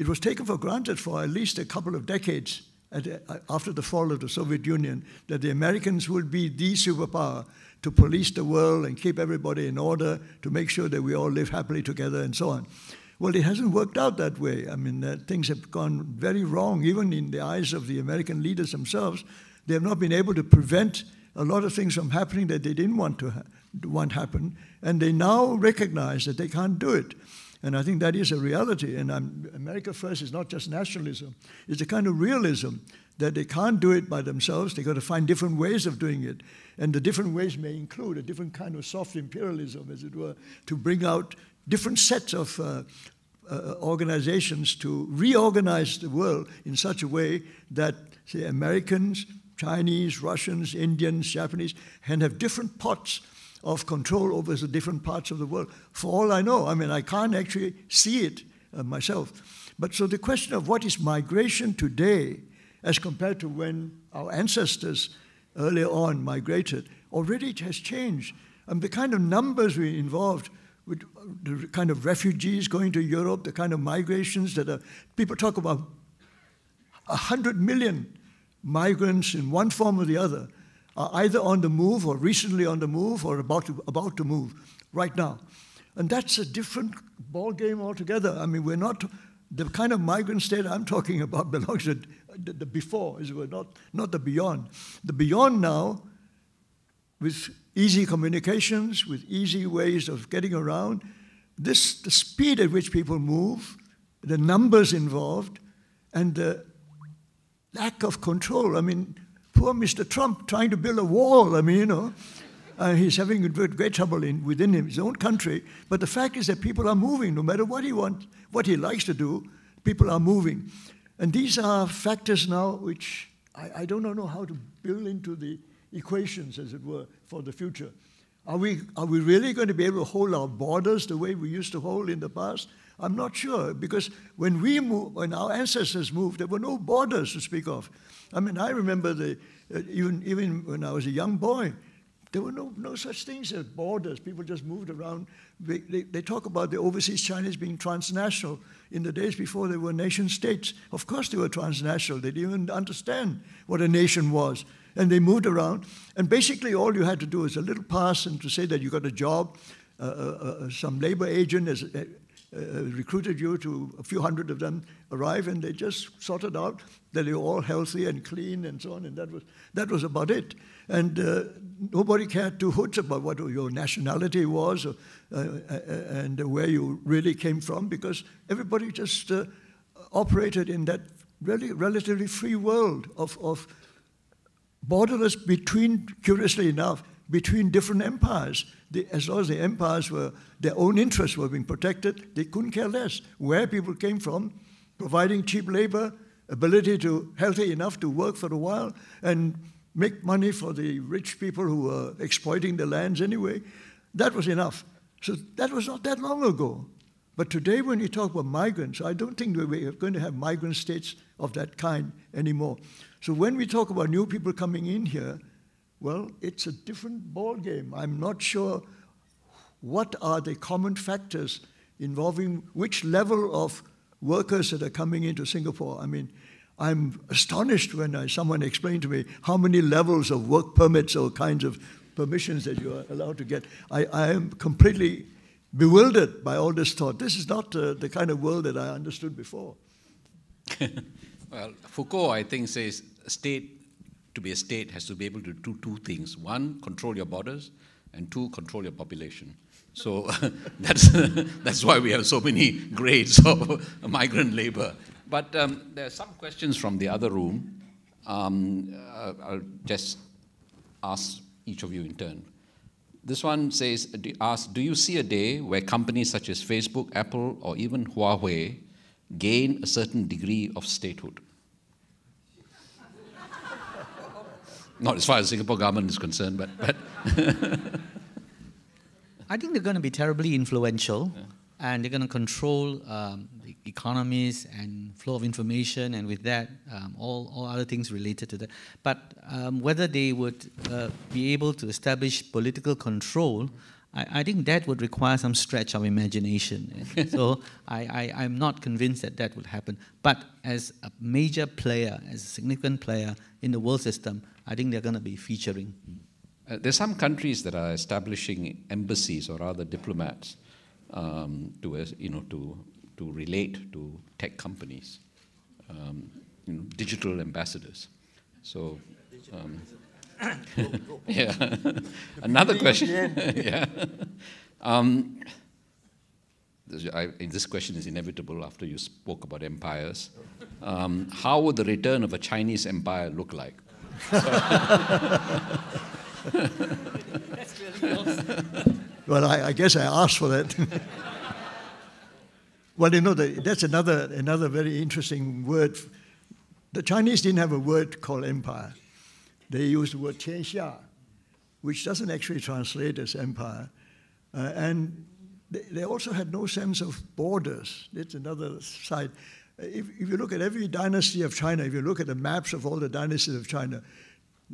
It was taken for granted for at least a couple of decades at, after the fall of the Soviet Union that the Americans would be the superpower to police the world and keep everybody in order, to make sure that we all live happily together and so on. Well, it hasn't worked out that way. I mean, uh, things have gone very wrong, even in the eyes of the American leaders themselves. They have not been able to prevent a lot of things from happening that they didn't want to ha- want happen, and they now recognize that they can't do it. And I think that is a reality. And I'm, America First is not just nationalism, it's a kind of realism that they can't do it by themselves. They've got to find different ways of doing it. And the different ways may include a different kind of soft imperialism, as it were, to bring out different sets of uh, uh, organizations to reorganize the world in such a way that, say, Americans, Chinese, Russians, Indians, Japanese can have different pots of control over the different parts of the world. For all I know, I mean, I can't actually see it uh, myself. But so the question of what is migration today as compared to when our ancestors earlier on migrated, already it has changed. And the kind of numbers we involved with the kind of refugees going to Europe, the kind of migrations that are, people talk about 100 million migrants in one form or the other are either on the move or recently on the move or about to, about to move right now. And that's a different ball game altogether. I mean, we're not the kind of migrant state I'm talking about belongs to the, the before, is not, not the beyond. The beyond now, with easy communications, with easy ways of getting around, this, the speed at which people move, the numbers involved, and the lack of control. I mean, poor Mr. Trump trying to build a wall, I mean, you know. Uh, he's having great trouble in, within his own country. But the fact is that people are moving, no matter what he wants, what he likes to do, people are moving. And these are factors now which I, I don't know how to build into the equations, as it were, for the future. Are we, are we really going to be able to hold our borders the way we used to hold in the past? I'm not sure, because when we moved, when our ancestors moved, there were no borders to speak of. I mean, I remember the, uh, even, even when I was a young boy, There were no, no such things as borders. People just moved around. They, they, they, talk about the overseas Chinese being transnational. In the days before they were nation states, of course they were transnational. They didn't even understand what a nation was. And they moved around. And basically, all you had to do was a little pass and to say that you got a job. Uh, uh, uh some labor agent has uh, uh, recruited you to a few hundred of them arrive, and they just sorted out that they were all healthy and clean and so on. And that was, that was about it. And uh, nobody cared two hoots about what your nationality was or, uh, uh, and where you really came from because everybody just uh, operated in that really relatively free world of, of borderless between, curiously enough, between different empires. As long as the empires were, their own interests were being protected, they couldn't care less where people came from, providing cheap labor, ability to, healthy enough to work for a while, and make money for the rich people who were exploiting the lands anyway. That was enough. So that was not that long ago. But today, when you talk about migrants, I don't think we're going to have migrant states of that kind anymore. So when we talk about new people coming in here, well, it's a different ballgame. I'm not sure what are the common factors involving which level of workers that are coming into Singapore. I mean, I'm astonished when I, someone explained to me how many levels of work permits or kinds of permissions that you are allowed to get. I, I am completely bewildered by all this thought. This is not uh, the kind of world that I understood before. well, Foucault, I think, says state, to be a state, has to be able to do two things. One, control your borders, and two, control your population. So that's, that's why we have so many grades of migrant labor. But um, there are some questions from the other room. Um, uh, I'll just ask each of you in turn. This one says, asks, do you see a day where companies such as Facebook, Apple, or even Huawei gain a certain degree of statehood? Not as far as Singapore government is concerned, but. but I think they're going to be terribly influential. Yeah and they're going to control um, the economies and flow of information, and with that, um, all, all other things related to that. But um, whether they would uh, be able to establish political control, I, I, think that would require some stretch of imagination. so I, I, am not convinced that that would happen. But as a major player, as a significant player in the world system, I think they're going to be featuring. Uh, there's some countries that are establishing embassies or other diplomats um, to, you know, to, to relate to tech companies, um, you know, digital ambassadors. So, um, yeah. Another question. yeah. Um, this, I, this question is inevitable after you spoke about empires. Um, how would the return of a Chinese empire look like? That's really awesome. Well, I, I guess I asked for that. well, you know, the, that's another, another very interesting word. The Chinese didn't have a word called empire. They used the word Tianxia, which doesn't actually translate as empire. Uh, and they, they, also had no sense of borders. That's another side. If, if you look at every dynasty of China, if you look at the maps of all the dynasties of China,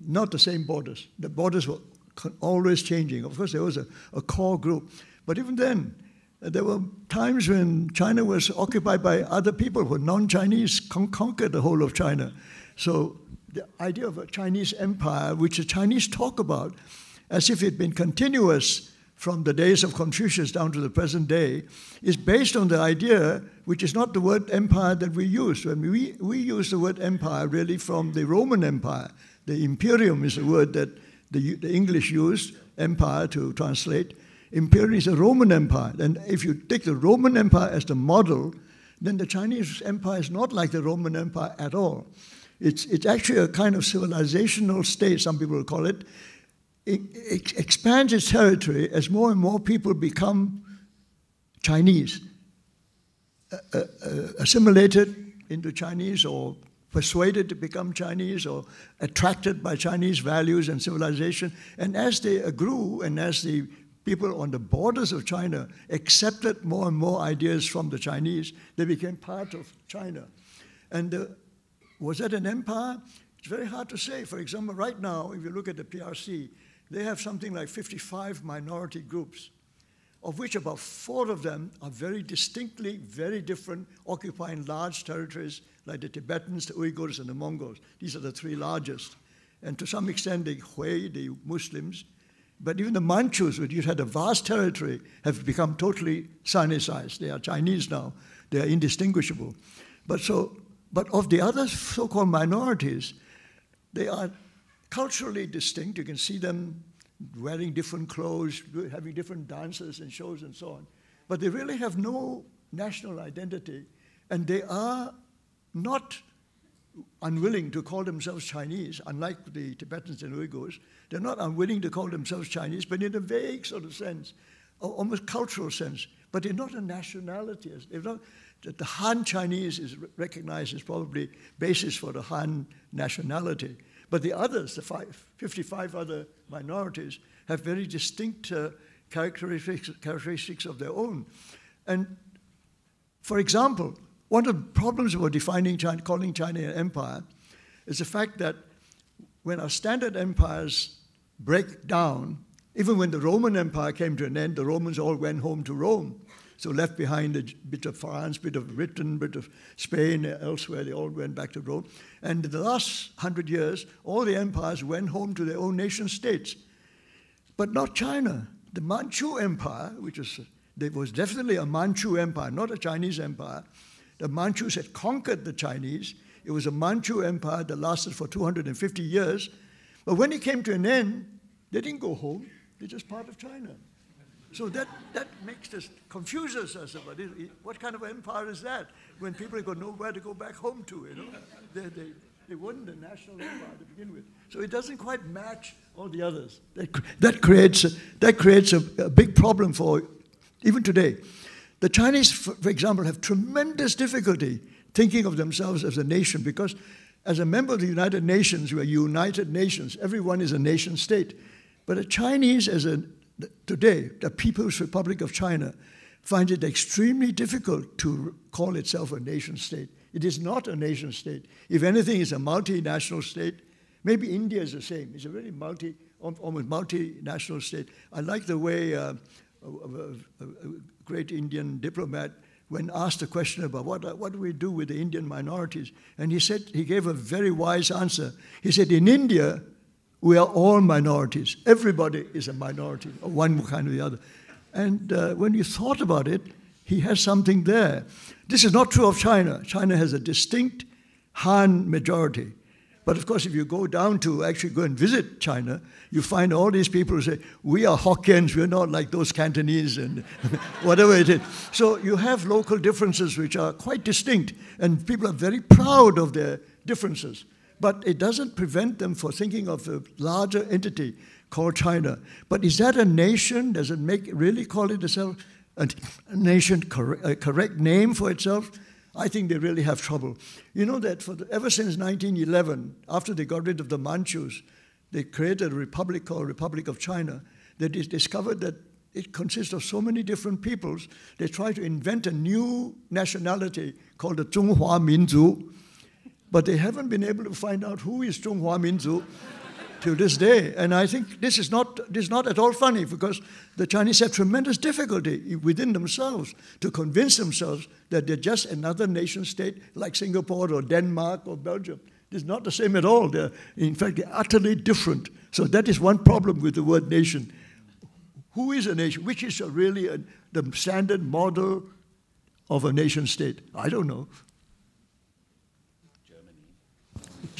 not the same borders. The borders were always changing. Of course, there was a, a core group. But even then, there were times when China was occupied by other people who non-Chinese con- conquered the whole of China. So the idea of a Chinese empire, which the Chinese talk about as if it had been continuous from the days of Confucius down to the present day, is based on the idea, which is not the word empire that we use. When we, we use the word empire really from the Roman Empire. The imperium is a word that the, the English used empire to translate. Imperium is a Roman Empire. And if you take the Roman Empire as the model, then the Chinese Empire is not like the Roman Empire at all. It's, it's actually a kind of civilizational state, some people call it. It, it expands its territory as more and more people become Chinese, uh, uh, uh assimilated into Chinese or persuaded to become Chinese or attracted by Chinese values and civilization. And as they grew and as the people on the borders of China accepted more and more ideas from the Chinese, they became part of China. And uh, was that an empire? It's very hard to say. For example, right now, if you look at the PRC, they have something like 55 minority groups, of which about four of them are very distinctly very different, occupying large territories like the Tibetans, the Uyghurs, and the Mongols. These are the three largest. And to some extent, the Hui, the Muslims, but even the Manchus, which had a vast territory, have become totally Sinicized. They are Chinese now. They are indistinguishable. But so, but of the other so-called minorities, they are culturally distinct. You can see them wearing different clothes, having different dances and shows and so on. But they really have no national identity, and they are not unwilling to call themselves Chinese, unlike the Tibetans and Uyghurs. They're not unwilling to call themselves Chinese, but in a vague sort of sense, almost cultural sense. But they're not a nationality. They're not, the Han Chinese is recognized as probably basis for the Han nationality. But the others, the five, 55 other minorities, have very distinct uh, characteristics, characteristics of their own. And for example, one of the problems about defining China, calling China an empire is the fact that when our standard empires break down, even when the Roman Empire came to an end, the Romans all went home to Rome. So left behind a bit of France, bit of Britain, bit of Spain, elsewhere, they all went back to Rome. And in the last hundred years, all the empires went home to their own nation states. But not China. The Manchu Empire, which was, there was definitely a Manchu Empire, not a Chinese empire, the Manchus had conquered the Chinese. It was a Manchu empire that lasted for 250 years. But when it came to an end, they didn't go home. They're just part of China. So that, that makes us, confuses us about it. What kind of empire is that when people have got nowhere to go back home to, you know? They, they, they weren't a national empire to begin with. So it doesn't quite match all the others. That, that creates, that creates a, a big problem for, even today. The Chinese, for example, have tremendous difficulty thinking of themselves as a nation because as a member of the United Nations, we are United Nations. Everyone is a nation state. But a Chinese, as a, today, the People's Republic of China, finds it extremely difficult to call itself a nation state. It is not a nation state. If anything, it's a multinational state. Maybe India is the same. It's a very multi, almost multinational state. I like the way uh, a, great Indian diplomat when asked a question about what, what do we do with the Indian minorities, and he said he gave a very wise answer. He said, "In India, we are all minorities. Everybody is a minority, of one kind or the other." And uh, when you thought about it, he has something there. This is not true of China. China has a distinct Han majority. But of course, if you go down to actually go and visit China, you find all these people who say, we are Hokkiens, we're not like those Cantonese and whatever it is. So you have local differences which are quite distinct, and people are very proud of their differences. But it doesn't prevent them from thinking of a larger entity called China. But is that a nation? Does it make really call it itself a nation, a correct name for itself? I think they really have trouble. You know that the, ever since 1911, after they got rid of the Manchus, they created a republic called Republic of China. They discovered that it consists of so many different peoples. They tried to invent a new nationality called the Zhonghua Minzu, but they haven't been able to find out who is Zhonghua Minzu to this day. And I think this is not this is not at all funny because the Chinese have tremendous difficulty within themselves to convince themselves that they're just another nation state like Singapore or Denmark or Belgium. It's not the same at all. They're, in fact, they're utterly different. So that is one problem with the word nation. Who is a nation? Which is a really a, the standard model of a nation state? I don't know.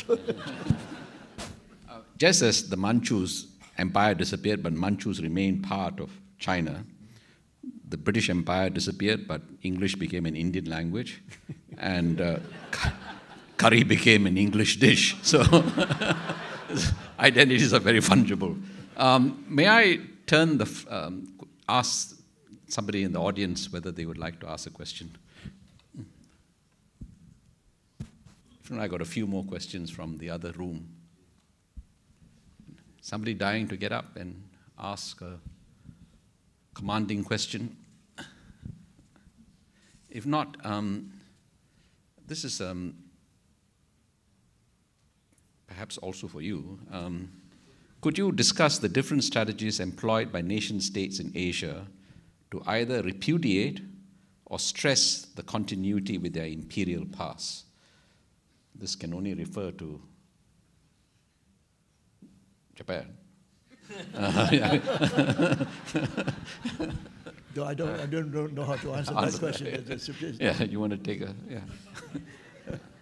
Just as the Manchus empire disappeared, but Manchus remained part of China, the British Empire disappeared, but English became an Indian language, and uh, curry became an English dish. So identities are very fungible. Um, may I turn the um, ask somebody in the audience whether they would like to ask a question? If not, I got a few more questions from the other room somebody dying to get up and ask a commanding question? If not, um, this is um, perhaps also for you. Um, Could you discuss the different strategies employed by nation states in Asia to either repudiate or stress the continuity with their imperial past? This can only refer to Japan. Though I don't, I don't, don't know how to answer that Answer question. that, that's- Yeah, you want to take a, yeah.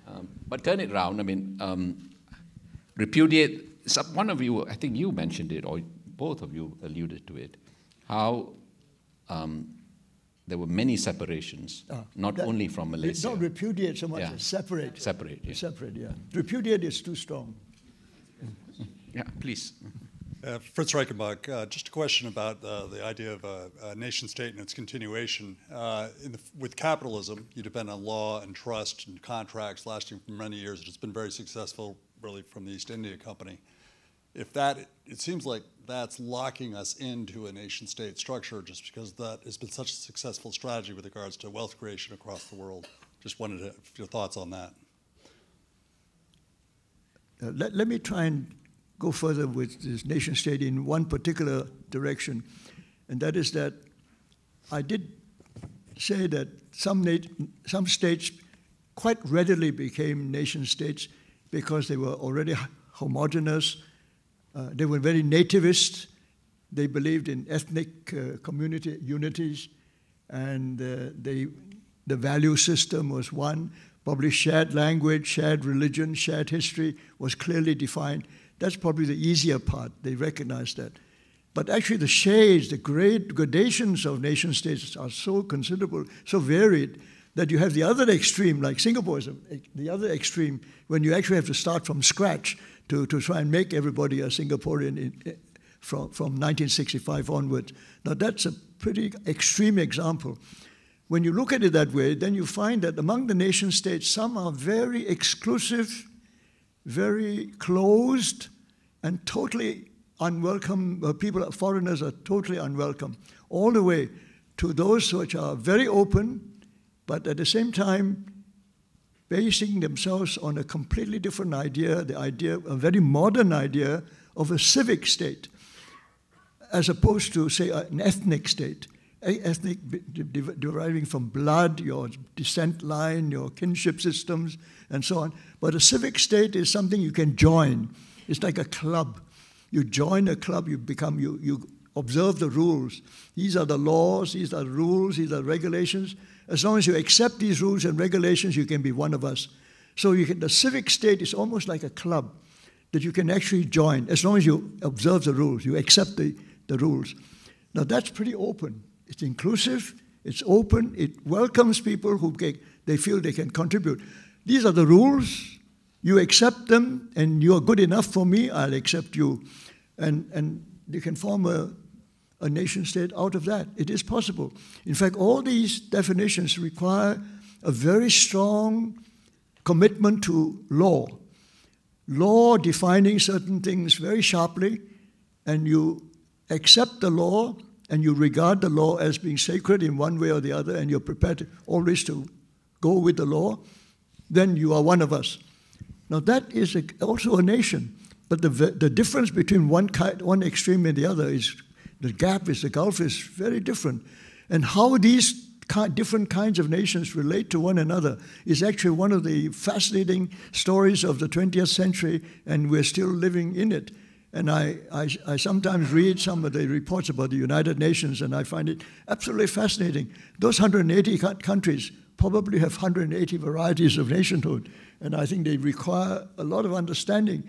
um, but turn it round, I mean, um, repudiate, some, one of you, I think you mentioned it, or both of you alluded to it, how um, there were many separations, Ah, not that- only from It's Malaysia. not repudiate so much Yeah. as separate. Separate, yeah. Separate, yeah. Repudiate is too strong. Yeah, please. Uh, Fritz Reichenbach, uh, just a question about uh, the idea of a, a nation state and its continuation. Uh, in the, with capitalism, you depend on law and trust and contracts lasting for many years. It's been very successful, really, from the East India Company. If that, it seems like that's locking us into a nation state structure just because that has been such a successful strategy with regards to wealth creation across the world. Just wanted to, your thoughts on that. Uh, let, let me try and go further with this nation state in one particular direction, and that is that I did say that some, some states quite readily became nation states because they were already homogenous, uh, they were very nativist, they believed in ethnic uh, community unities, and uh, they, the value system was one. Probably shared language, shared religion, shared history was clearly defined. That's probably the easier part. They recognized that. But actually, the shades, the great gradations of nation states are so considerable, so varied, that you have the other extreme, like Singapore is the other extreme, when you actually have to start from scratch to, to try and make everybody a Singaporean in, from, from 1965 onwards. Now, that's a pretty extreme example. When you look at it that way, then you find that among the nation states, some are very exclusive, very closed, and totally unwelcome. Uh, people, foreigners are totally unwelcome, all the way to those which are very open, but at the same time basing themselves on a completely different idea, the idea, a very modern idea of a civic state, as opposed to, say, an ethnic state. A Ethnic deriving from blood, your descent line, your kinship systems, and so on. But a civic state is something you can join. It's like a club. You join a club, you become, you, you observe the rules. These are the laws, these are the rules, these are regulations. As long as you accept these rules and regulations, you can be one of us. So can, the civic state is almost like a club that you can actually join as long as you observe the rules, you accept the, the rules. Now that's pretty open. It's inclusive, it's open, it welcomes people who get, they feel they can contribute. These are the rules. You accept them, and you are good enough for me, I'll accept you. And, and you can form a, a nation state out of that. It is possible. In fact, all these definitions require a very strong commitment to law. Law defining certain things very sharply, and you accept the law and you regard the law as being sacred in one way or the other, and you're prepared always to go with the law, then you are one of us. Now, that is a, also a nation, but the, the difference between one, kind, one extreme and the other is the gap is the gulf is very different. And how these different kinds of nations relate to one another is actually one of the fascinating stories of the 20th century, and we're still living in it. And I, I, I, sometimes read some of the reports about the United Nations, and I find it absolutely fascinating. Those 180 countries probably have 180 varieties of nationhood, and I think they require a lot of understanding,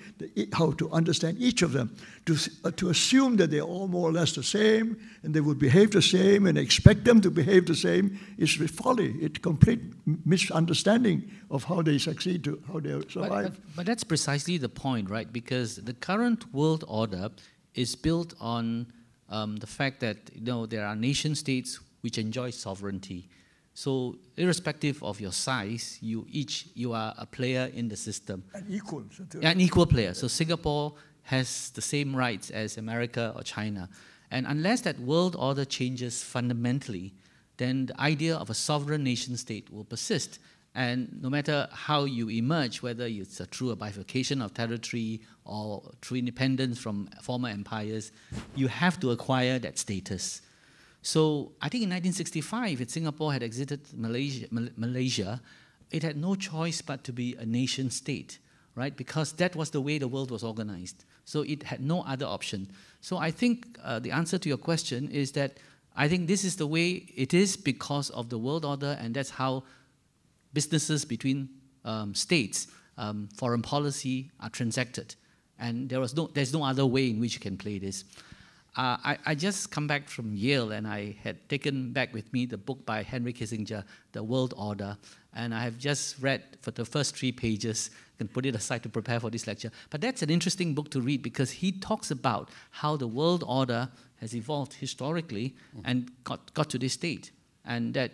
how to understand each of them. To, uh, to assume that they're all more or less the same, and they would behave the same, and expect them to behave the same, is folly. It's complete misunderstanding of how they succeed, to how they survive. But, but, but that's precisely the point, right? Because the current world order is built on um, the fact that you know there are nation states which enjoy sovereignty. So irrespective of your size, you each you are a player in the system. An equal. An equal player. So Singapore has the same rights as America or China. And unless that world order changes fundamentally, then the idea of a sovereign nation state will persist. And no matter how you emerge, whether it's through a bifurcation of territory or through independence from former empires, you have to acquire that status. So I think in 1965, if Singapore had exited Malaysia, Malaysia, it had no choice but to be a nation state, right? Because that was the way the world was organized. So it had no other option. So I think uh, the answer to your question is that I think this is the way it is because of the world order, and that's how businesses between um, states, um, foreign policy are transacted. And there was no, there's no other way in which you can play this. Uh, I, I, just come back from Yale and I had taken back with me the book by Henry Kissinger, The World Order. And I have just read for the first three pages and put it aside to prepare for this lecture. But that's an interesting book to read because he talks about how the world order has evolved historically mm. and got, got to this state. And that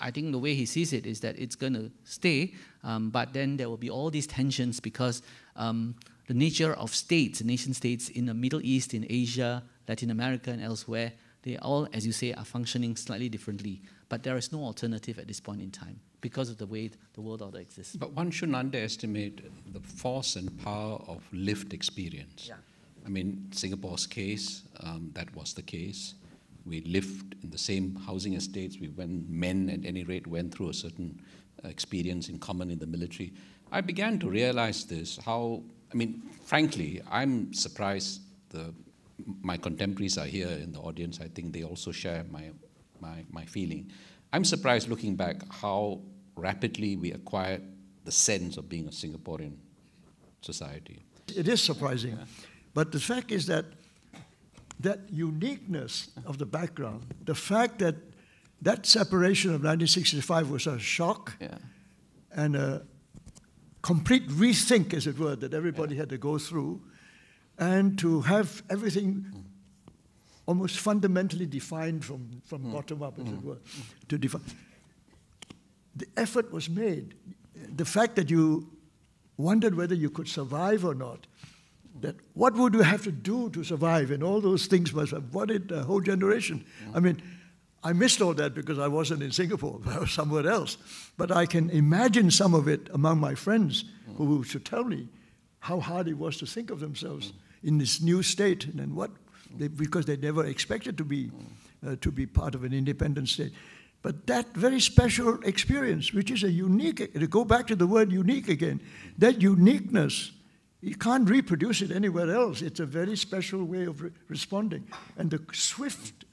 I think the way he sees it is that it's going to stay, um, but then there will be all these tensions because um, the nature of states, nation states in the Middle East, in Asia, Latin America, and elsewhere, they all, as you say, are functioning slightly differently. But there is no alternative at this point in time because of the way the world order exists. But one shouldn't underestimate the force and power of lived experience. Yeah. I mean, Singapore's case, um, that was the case. We lived in the same housing estates. We went, men at any rate, went through a certain uh, experience in common in the military. I began to realize this, how, I mean, frankly, I'm surprised the my contemporaries are here in the audience. I think they also share my, my, my feeling. I'm surprised looking back how rapidly we acquired the sense of being a Singaporean society. It is surprising. Yeah. But the fact is that that uniqueness of the background, the fact that that separation of 1965 was a shock yeah. and a complete rethink, as it were, that everybody yeah. had to go through, and to have everything almost fundamentally defined from, from mm. bottom up, as mm. it were, to define. The effort was made. The fact that you wondered whether you could survive or not, that what would you have to do to survive, and all those things must have worried a whole generation. Mm. I mean, I missed all that because I wasn't in Singapore, I was somewhere else. But I can imagine some of it among my friends who would tell me how hard it was to think of themselves in this new state and what they, because they never expected to be uh, to be part of an independent state. But that very special experience, which is a unique, to go back to the word unique again, that uniqueness, you can't reproduce it anywhere else. It's a very special way of re responding. And the swift,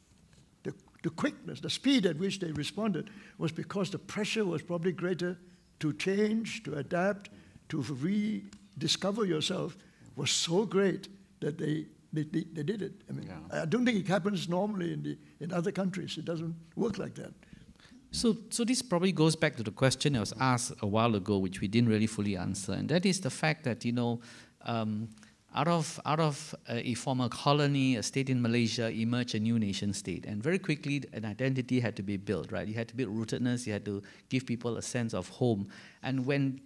the, the quickness, the speed at which they responded was because the pressure was probably greater to change, to adapt, to rediscover yourself was so great that they, they, they, they did it. I mean, yeah. I don't think it happens normally in, the, in other countries. It doesn't work like that. So, so this probably goes back to the question that was asked a while ago, which we didn't really fully answer, and that is the fact that you know, um, out of out of a, a former colony, a state in Malaysia, emerged a new nation state, and very quickly an identity had to be built. Right, you had to build rootedness, you had to give people a sense of home, and when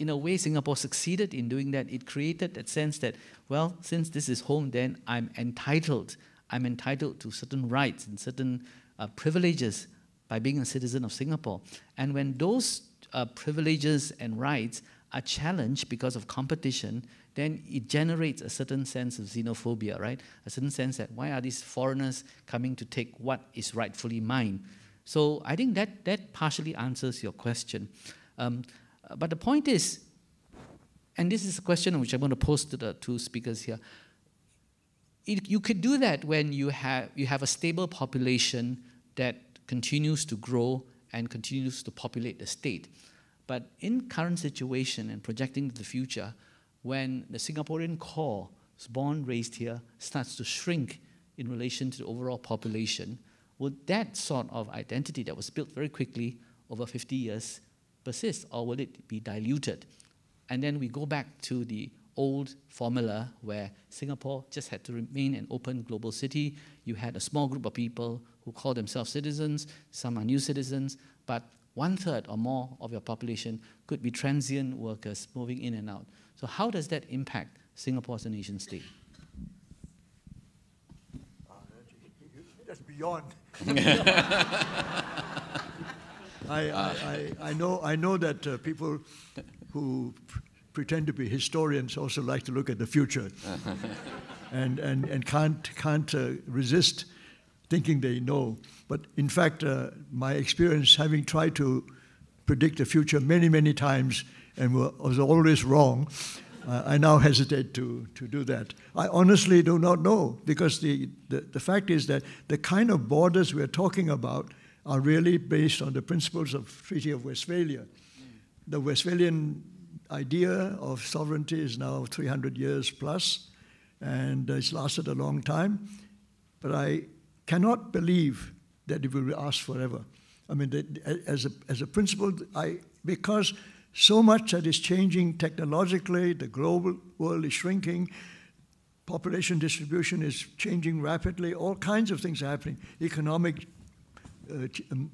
in a way, Singapore succeeded in doing that. It created that sense that, well, since this is home, then I'm entitled. I'm entitled to certain rights and certain uh, privileges by being a citizen of Singapore. And when those uh, privileges and rights are challenged because of competition, then it generates a certain sense of xenophobia, right? A certain sense that why are these foreigners coming to take what is rightfully mine? So I think that that partially answers your question. Um, but the point is, and this is a question which I'm going to pose to the two speakers here. It, you could do that when you have, you have a stable population that continues to grow and continues to populate the state. But in current situation and projecting to the future, when the Singaporean core, born, raised here, starts to shrink in relation to the overall population, would that sort of identity that was built very quickly over 50 years persist or will it be diluted? And then we go back to the old formula where Singapore just had to remain an open global city. You had a small group of people who call themselves citizens, some are new citizens, but one third or more of your population could be transient workers moving in and out. So, how does that impact Singapore as a nation state? That's beyond. I, I, I, I know, I know that uh, people who pretend to be historians also like to look at the future and, and, and can't, can't uh, resist thinking they know. But in fact, uh, my experience having tried to predict the future many, many times and was always wrong, uh, I now hesitate to, to do that. I honestly do not know because the, the, the fact is that the kind of borders we're talking about are really based on the principles of Treaty of Westphalia. The Westphalian idea of sovereignty is now 300 years plus, and it's lasted a long time. But I cannot believe that it will last forever. I mean, as a, as a principle, I, because so much that is changing technologically, the global world is shrinking, population distribution is changing rapidly, all kinds of things are happening. Economic uh,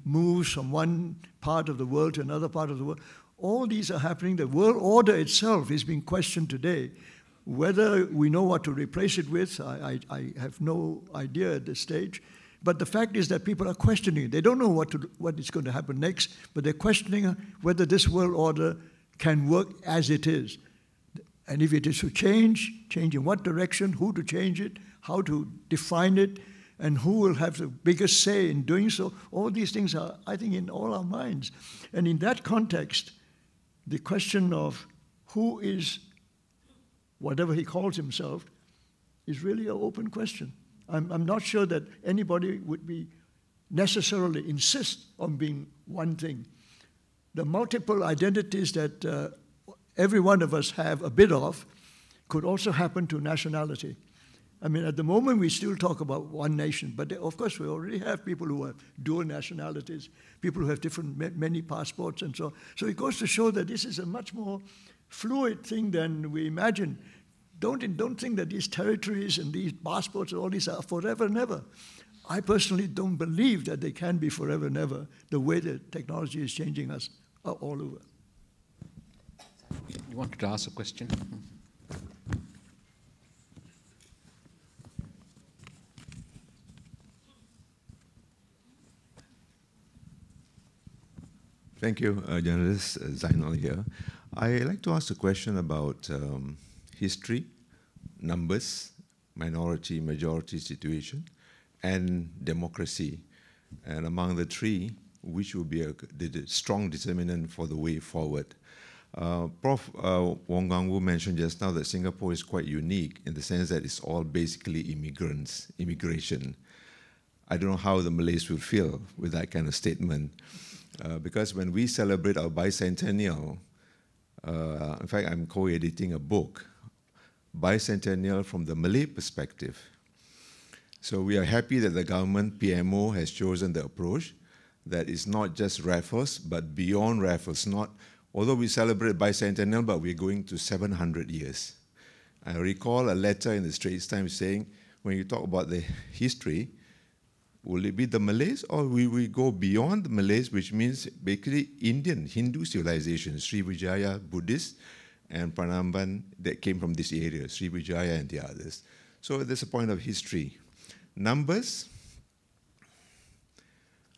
moves from one part of the world to another part of the world. All these are happening. The world order itself is being questioned today. Whether we know what to replace it with, I, I, I have no idea at this stage. But the fact is that people are questioning. They don't know what, to, what is going to happen next, but they're questioning whether this world order can work as it is. And if it is to change, change in what direction, who to change it, how to define it, and who will have the biggest say in doing so. All these things are, I think, in all our minds. And in that context, the question of who is whatever he calls himself is really an open question. I'm, I'm not sure that anybody would be necessarily insist on being one thing. The multiple identities that uh, every one of us have a bit of could also happen to nationality. I mean, at the moment, we still talk about one nation, but of course, we already have people who have dual nationalities, people who have different, many passports, and so on. So it goes to show that this is a much more fluid thing than we imagine. Don't, don't think that these territories and these passports and all these are forever and ever. I personally don't believe that they can be forever and ever the way that technology is changing us all over. You wanted to ask a question? Thank you, uh, journalist uh, Zainal here. I'd like to ask a question about um, history, numbers, minority, majority situation, and democracy. And among the three, which will be a the strong determinant for the way forward. Uh, Prof. Uh, Wang Gungwu mentioned just now that Singapore is quite unique in the sense that it's all basically immigrants, immigration. I don't know how the Malays will feel with that kind of statement. Uh, because when we celebrate our bicentennial, uh, in fact, I'm co editing a book, Bicentennial from the Malay Perspective. So we are happy that the government, PMO, has chosen the approach that is not just Raffles, but beyond Raffles. Not, although we celebrate bicentennial, but we're going to 700 years. I recall a letter in the Straits Times saying, when you talk about the history, Will it be the Malays or will we go beyond the Malays, which means basically Indian, Hindu civilization, Srivijaya, Buddhist, and Prambanan that came from this area, Srivijaya and the others. So there's a point of history. Numbers,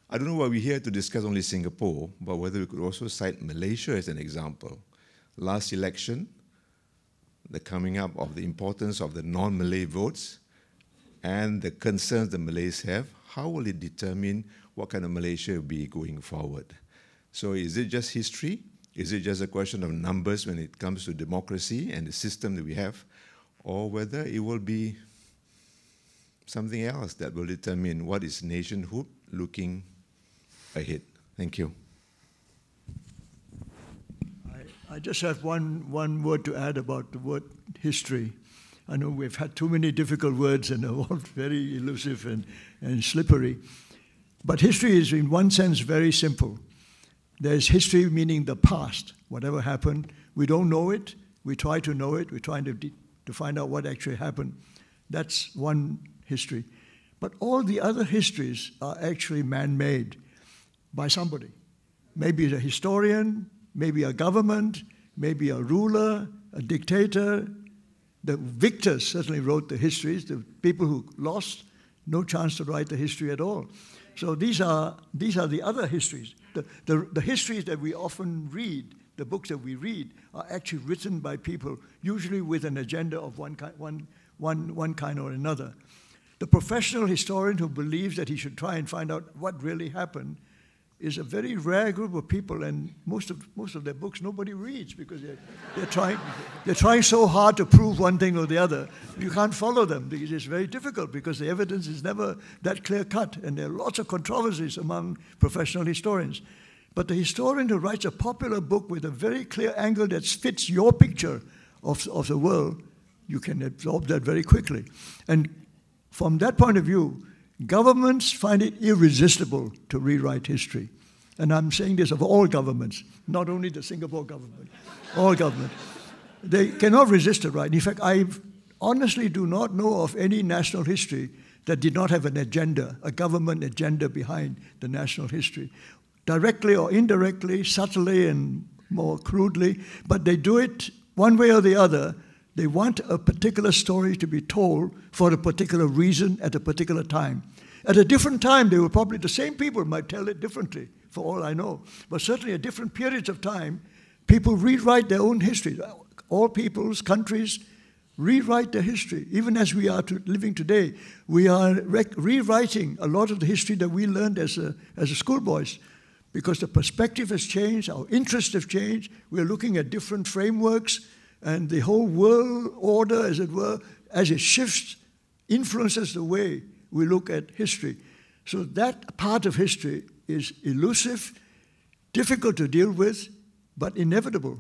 I don't know why we're here to discuss only Singapore, but whether we could also cite Malaysia as an example. Last election, the coming up of the importance of the non-Malay votes and the concerns the Malays have, how will it determine what kind of Malaysia will be going forward? So is it just history? Is it just a question of numbers when it comes to democracy and the system that we have? Or whether it will be something else that will determine what is nationhood looking ahead? Thank you. I, I just have one, one word to add about the word history. I know we've had too many difficult words and they're all very elusive and, and slippery. But history is, in one sense, very simple. There's history meaning the past, whatever happened. We don't know it. We try to know it. We're trying to, to find out what actually happened. That's one history. But all the other histories are actually man made by somebody. Maybe a historian, maybe a government, maybe a ruler, a dictator, the victors certainly wrote the histories. The people who lost, no chance to write the history at all. So these are, these are the other histories. The the, the, histories that we often read, the books that we read, are actually written by people, usually with an agenda of one kind, one, one, one kind or another. The professional historian who believes that he should try and find out what really happened is a very rare group of people, and most of, most of their books nobody reads because they're, they're, trying, they're trying so hard to prove one thing or the other. You can't follow them because it's very difficult because the evidence is never that clear cut, and there are lots of controversies among professional historians. But the historian who writes a popular book with a very clear angle that fits your picture of, of the world, you can absorb that very quickly. And from that point of view, Governments find it irresistible to rewrite history. And I'm saying this of all governments, not only the Singapore government, all governments. They cannot resist it, right? In fact, I honestly do not know of any national history that did not have an agenda, a government agenda behind the national history. Directly or indirectly, subtly and more crudely, but they do it one way or the other they want a particular story to be told for a particular reason at a particular time. At a different time, they were probably, the same people might tell it differently, for all I know. But certainly at different periods of time, people rewrite their own history. All peoples, countries, rewrite their history. Even as we are to, living today, we are rewriting a lot of the history that we learned as a, as schoolboys because the perspective has changed, our interests have changed, we're looking at different frameworks, and the whole world order, as it were, as it shifts, influences the way we look at history. So that part of history is elusive, difficult to deal with, but inevitable.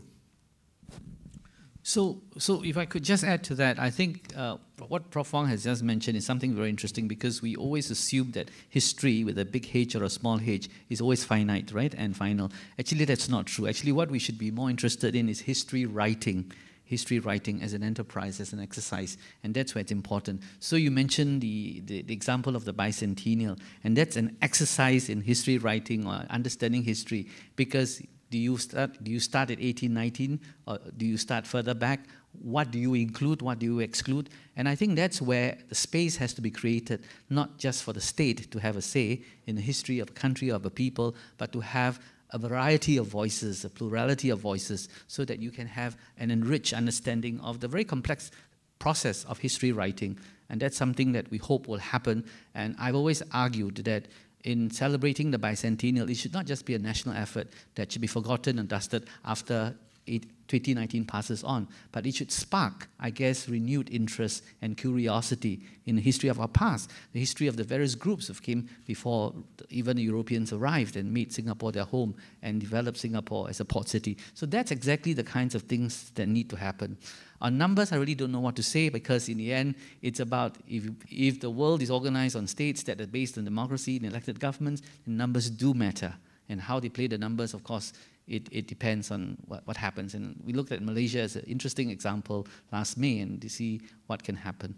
So, so if I could just add to that, I think uh, what Prof. Wang has just mentioned is something very interesting because we always assume that history with a big H or a small h is always finite, right, and final. Actually, that's not true. Actually, what we should be more interested in is history writing history writing as an enterprise, as an exercise, and that's where it's important. So you mentioned the, the, the, example of the bicentennial, and that's an exercise in history writing or understanding history because do you start, do you start at 1819 or do you start further back? What do you include? What do you exclude? And I think that's where the space has to be created, not just for the state to have a say in the history of a country or of a people, but to have a variety of voices, a plurality of voices, so that you can have an enriched understanding of the very complex process of history writing. And that's something that we hope will happen. And I've always argued that in celebrating the bicentennial, it should not just be a national effort that should be forgotten and dusted after 2019 passes on, but it should spark, I guess, renewed interest and curiosity in the history of our past, the history of the various groups that came before even the Europeans arrived and made Singapore their home and developed Singapore as a port city. So that's exactly the kinds of things that need to happen. On numbers, I really don't know what to say because in the end, it's about if, if the world is organized on states that are based on democracy and elected governments, numbers do matter. And how they play the numbers, of course, it, it depends on what, what happens. And we looked at Malaysia as an interesting example last May and to see what can happen.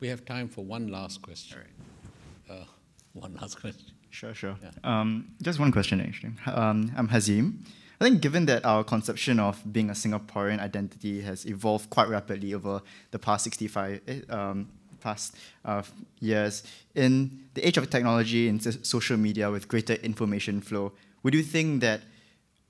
We have time for one last question. Uh, one last question. Sure, sure. Yeah. Um, just one question, actually. Um, I'm Hazim. I think given that our conception of being a Singaporean identity has evolved quite rapidly over the past 65 eh, um, past uh, years, in the age of technology and social media with greater information flow, would you think that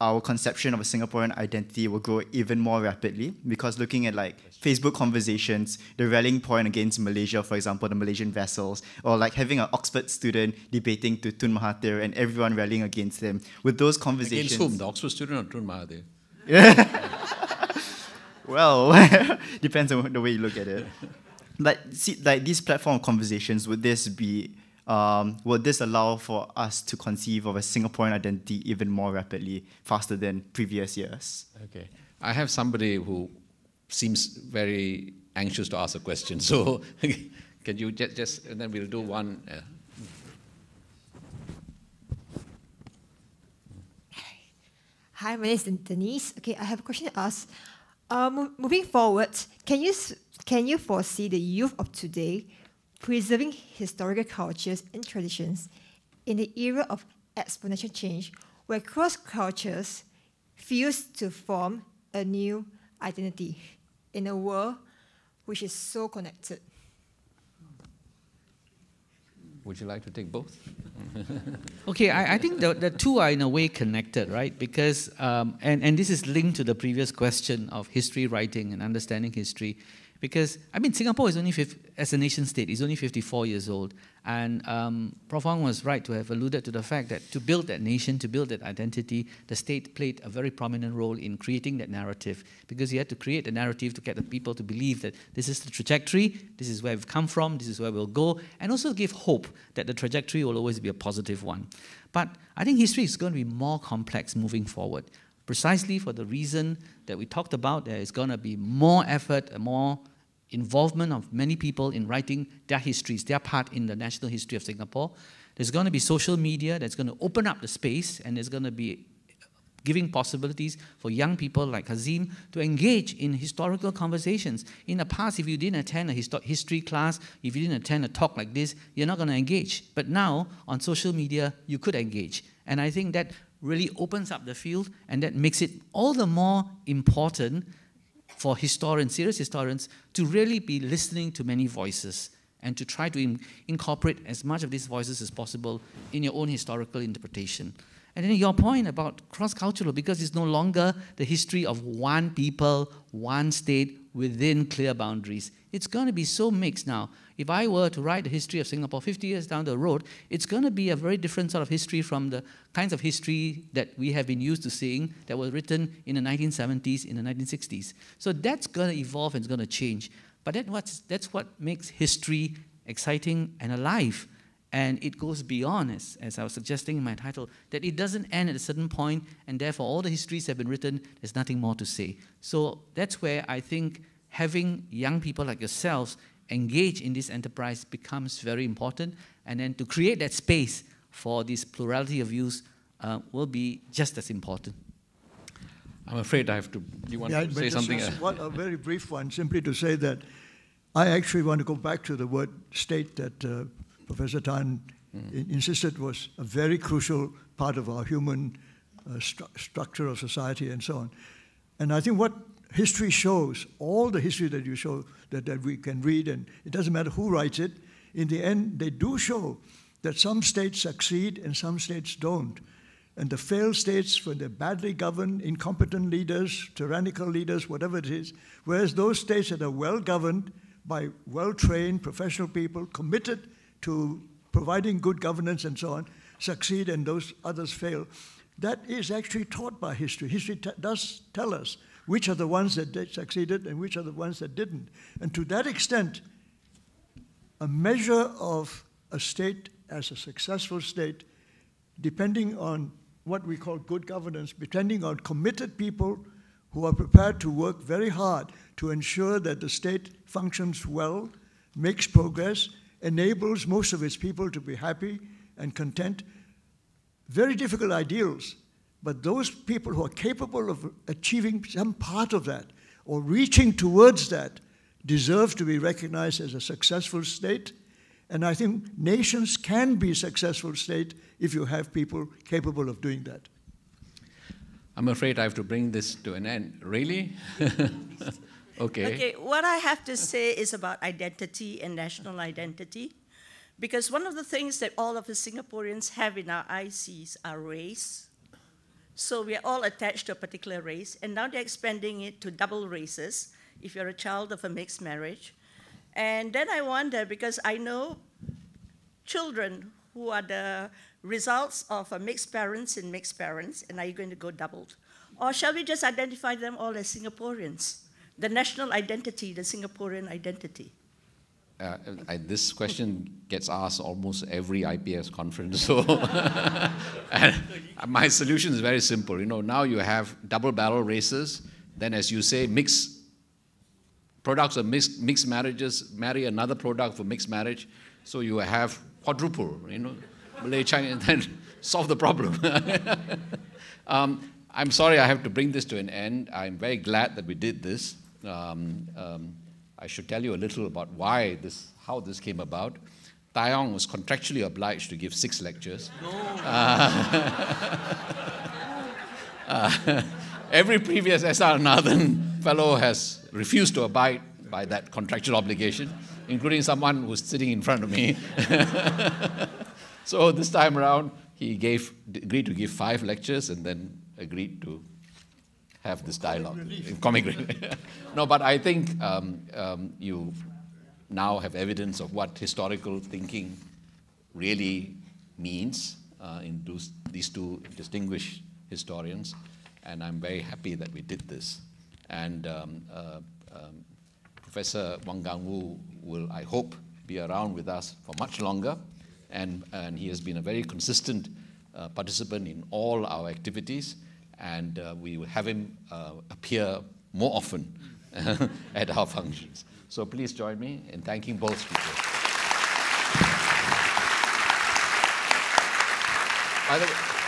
our conception of a Singaporean identity will grow even more rapidly because looking at like Facebook conversations, the rallying point against Malaysia, for example, the Malaysian vessels, or like having an Oxford student debating to Tun Mahathir and everyone rallying against him. With those conversations, against whom? The Oxford student or Tun Mahathir? well, depends on the way you look at it. But see, like these platform conversations, would this be um, will this allow for us to conceive of a Singaporean identity even more rapidly, faster than previous years? Okay. I have somebody who seems very anxious to ask a question. So can you just, just and then we'll do one. Uh, Hi, my name is Denise. Okay, I have a question to ask. Uh, moving forward, can you can you foresee the youth of today preserving historical cultures and traditions in the era of exponential change, where cross cultures fuse to form a new identity in a world which is so connected. Would you like to take both? okay, I, I think the, the two are in a way connected, right? Because, um, and, and this is linked to the previous question of history writing and understanding history. Because, I mean, Singapore is only, 50, as a nation state, is only 54 years old. And um, Prof. Wang was right to have alluded to the fact that to build that nation, to build that identity, the state played a very prominent role in creating that narrative. Because you had to create a narrative to get the people to believe that this is the trajectory, this is where we've come from, this is where we'll go, and also give hope that the trajectory will always be a positive one. But I think history is going to be more complex moving forward precisely for the reason that we talked about. There is going to be more effort, more involvement of many people in writing their histories, their part in the national history of Singapore. There's going to be social media that's going to open up the space, and there's going to be giving possibilities for young people like Hazim to engage in historical conversations. In the past, if you didn't attend a history class, if you didn't attend a talk like this, you're not going to engage. But now, on social media, you could engage. And I think that really opens up the field, and that makes it all the more important for historians, serious historians, to really be listening to many voices and to try to in incorporate as much of these voices as possible in your own historical interpretation. And then your point about cross-cultural, because it's no longer the history of one people, one state within clear boundaries. It's going to be so mixed now. If I were to write the history of Singapore 50 years down the road, it's going to be a very different sort of history from the kinds of history that we have been used to seeing that was written in the 1970s, in the 1960s. So that's going to evolve and it's going to change. But that what's, that's what makes history exciting and alive. And it goes beyond, as, as I was suggesting in my title, that it doesn't end at a certain point, and therefore all the histories have been written, there's nothing more to say. So that's where I think having young people like yourselves engage in this enterprise becomes very important. And then to create that space for this plurality of views uh, will be just as important. I'm afraid I have to. You want yeah, to say something? One, a very brief one, simply to say that I actually want to go back to the word state that uh, Professor Tan mm. insisted was a very crucial part of our human uh, stru structure of society and so on. And I think what history shows, all the history that you show, that, that we can read, and it doesn't matter who writes it, in the end, they do show that some states succeed and some states don't. And the failed states, when they're badly governed, incompetent leaders, tyrannical leaders, whatever it is, whereas those states that are well governed by well trained professional people committed to providing good governance and so on, succeed and those others fail. That is actually taught by history. History does tell us which are the ones that succeeded and which are the ones that didn't. And to that extent, a measure of a state as a successful state, depending on what we call good governance, depending on committed people who are prepared to work very hard to ensure that the state functions well, makes progress, enables most of its people to be happy and content. Very difficult ideals, but those people who are capable of achieving some part of that or reaching towards that deserve to be recognized as a successful state. And I think nations can be successful state if you have people capable of doing that. I'm afraid I have to bring this to an end. Really? okay. Okay, what I have to say is about identity and national identity. Because one of the things that all of the Singaporeans have in our ICs are race, so we are all attached to a particular race, and now they're expanding it to double races if you're a child of a mixed marriage. And then I wonder, because I know children who are the results of mixed parents and mixed parents, and are you going to go doubled? Or shall we just identify them all as Singaporeans? The national identity, the Singaporean identity uh, I, this question gets asked almost every IPS conference. So, my solution is very simple. You know, now you have double barrel races. Then, as you say, mix products of mixed, mixed marriages marry another product for mixed marriage. So you have quadruple. You know, Malay, Chinese, and then solve the problem. um, I'm sorry I have to bring this to an end. I'm very glad that we did this. Um, um, I should tell you a little about why this, how this came about. Tai Yong was contractually obliged to give six lectures. No. Uh, uh, every previous S.R. Nathan fellow has refused to abide by that contractual obligation. including someone who's sitting in front of me. so this time around, he gave, agreed to give five lectures and then agreed to have this dialogue. Comic relief. no, but I think um, um, you now have evidence of what historical thinking really means uh, in those, these two distinguished historians, and I'm very happy that we did this. And um, uh, um, Professor Wang Gungwu will, I hope, be around with us for much longer, and, and he has been a very consistent uh, participant in all our activities, and uh, we will have him uh, appear more often at our functions. So please join me in thanking both speakers. By the way,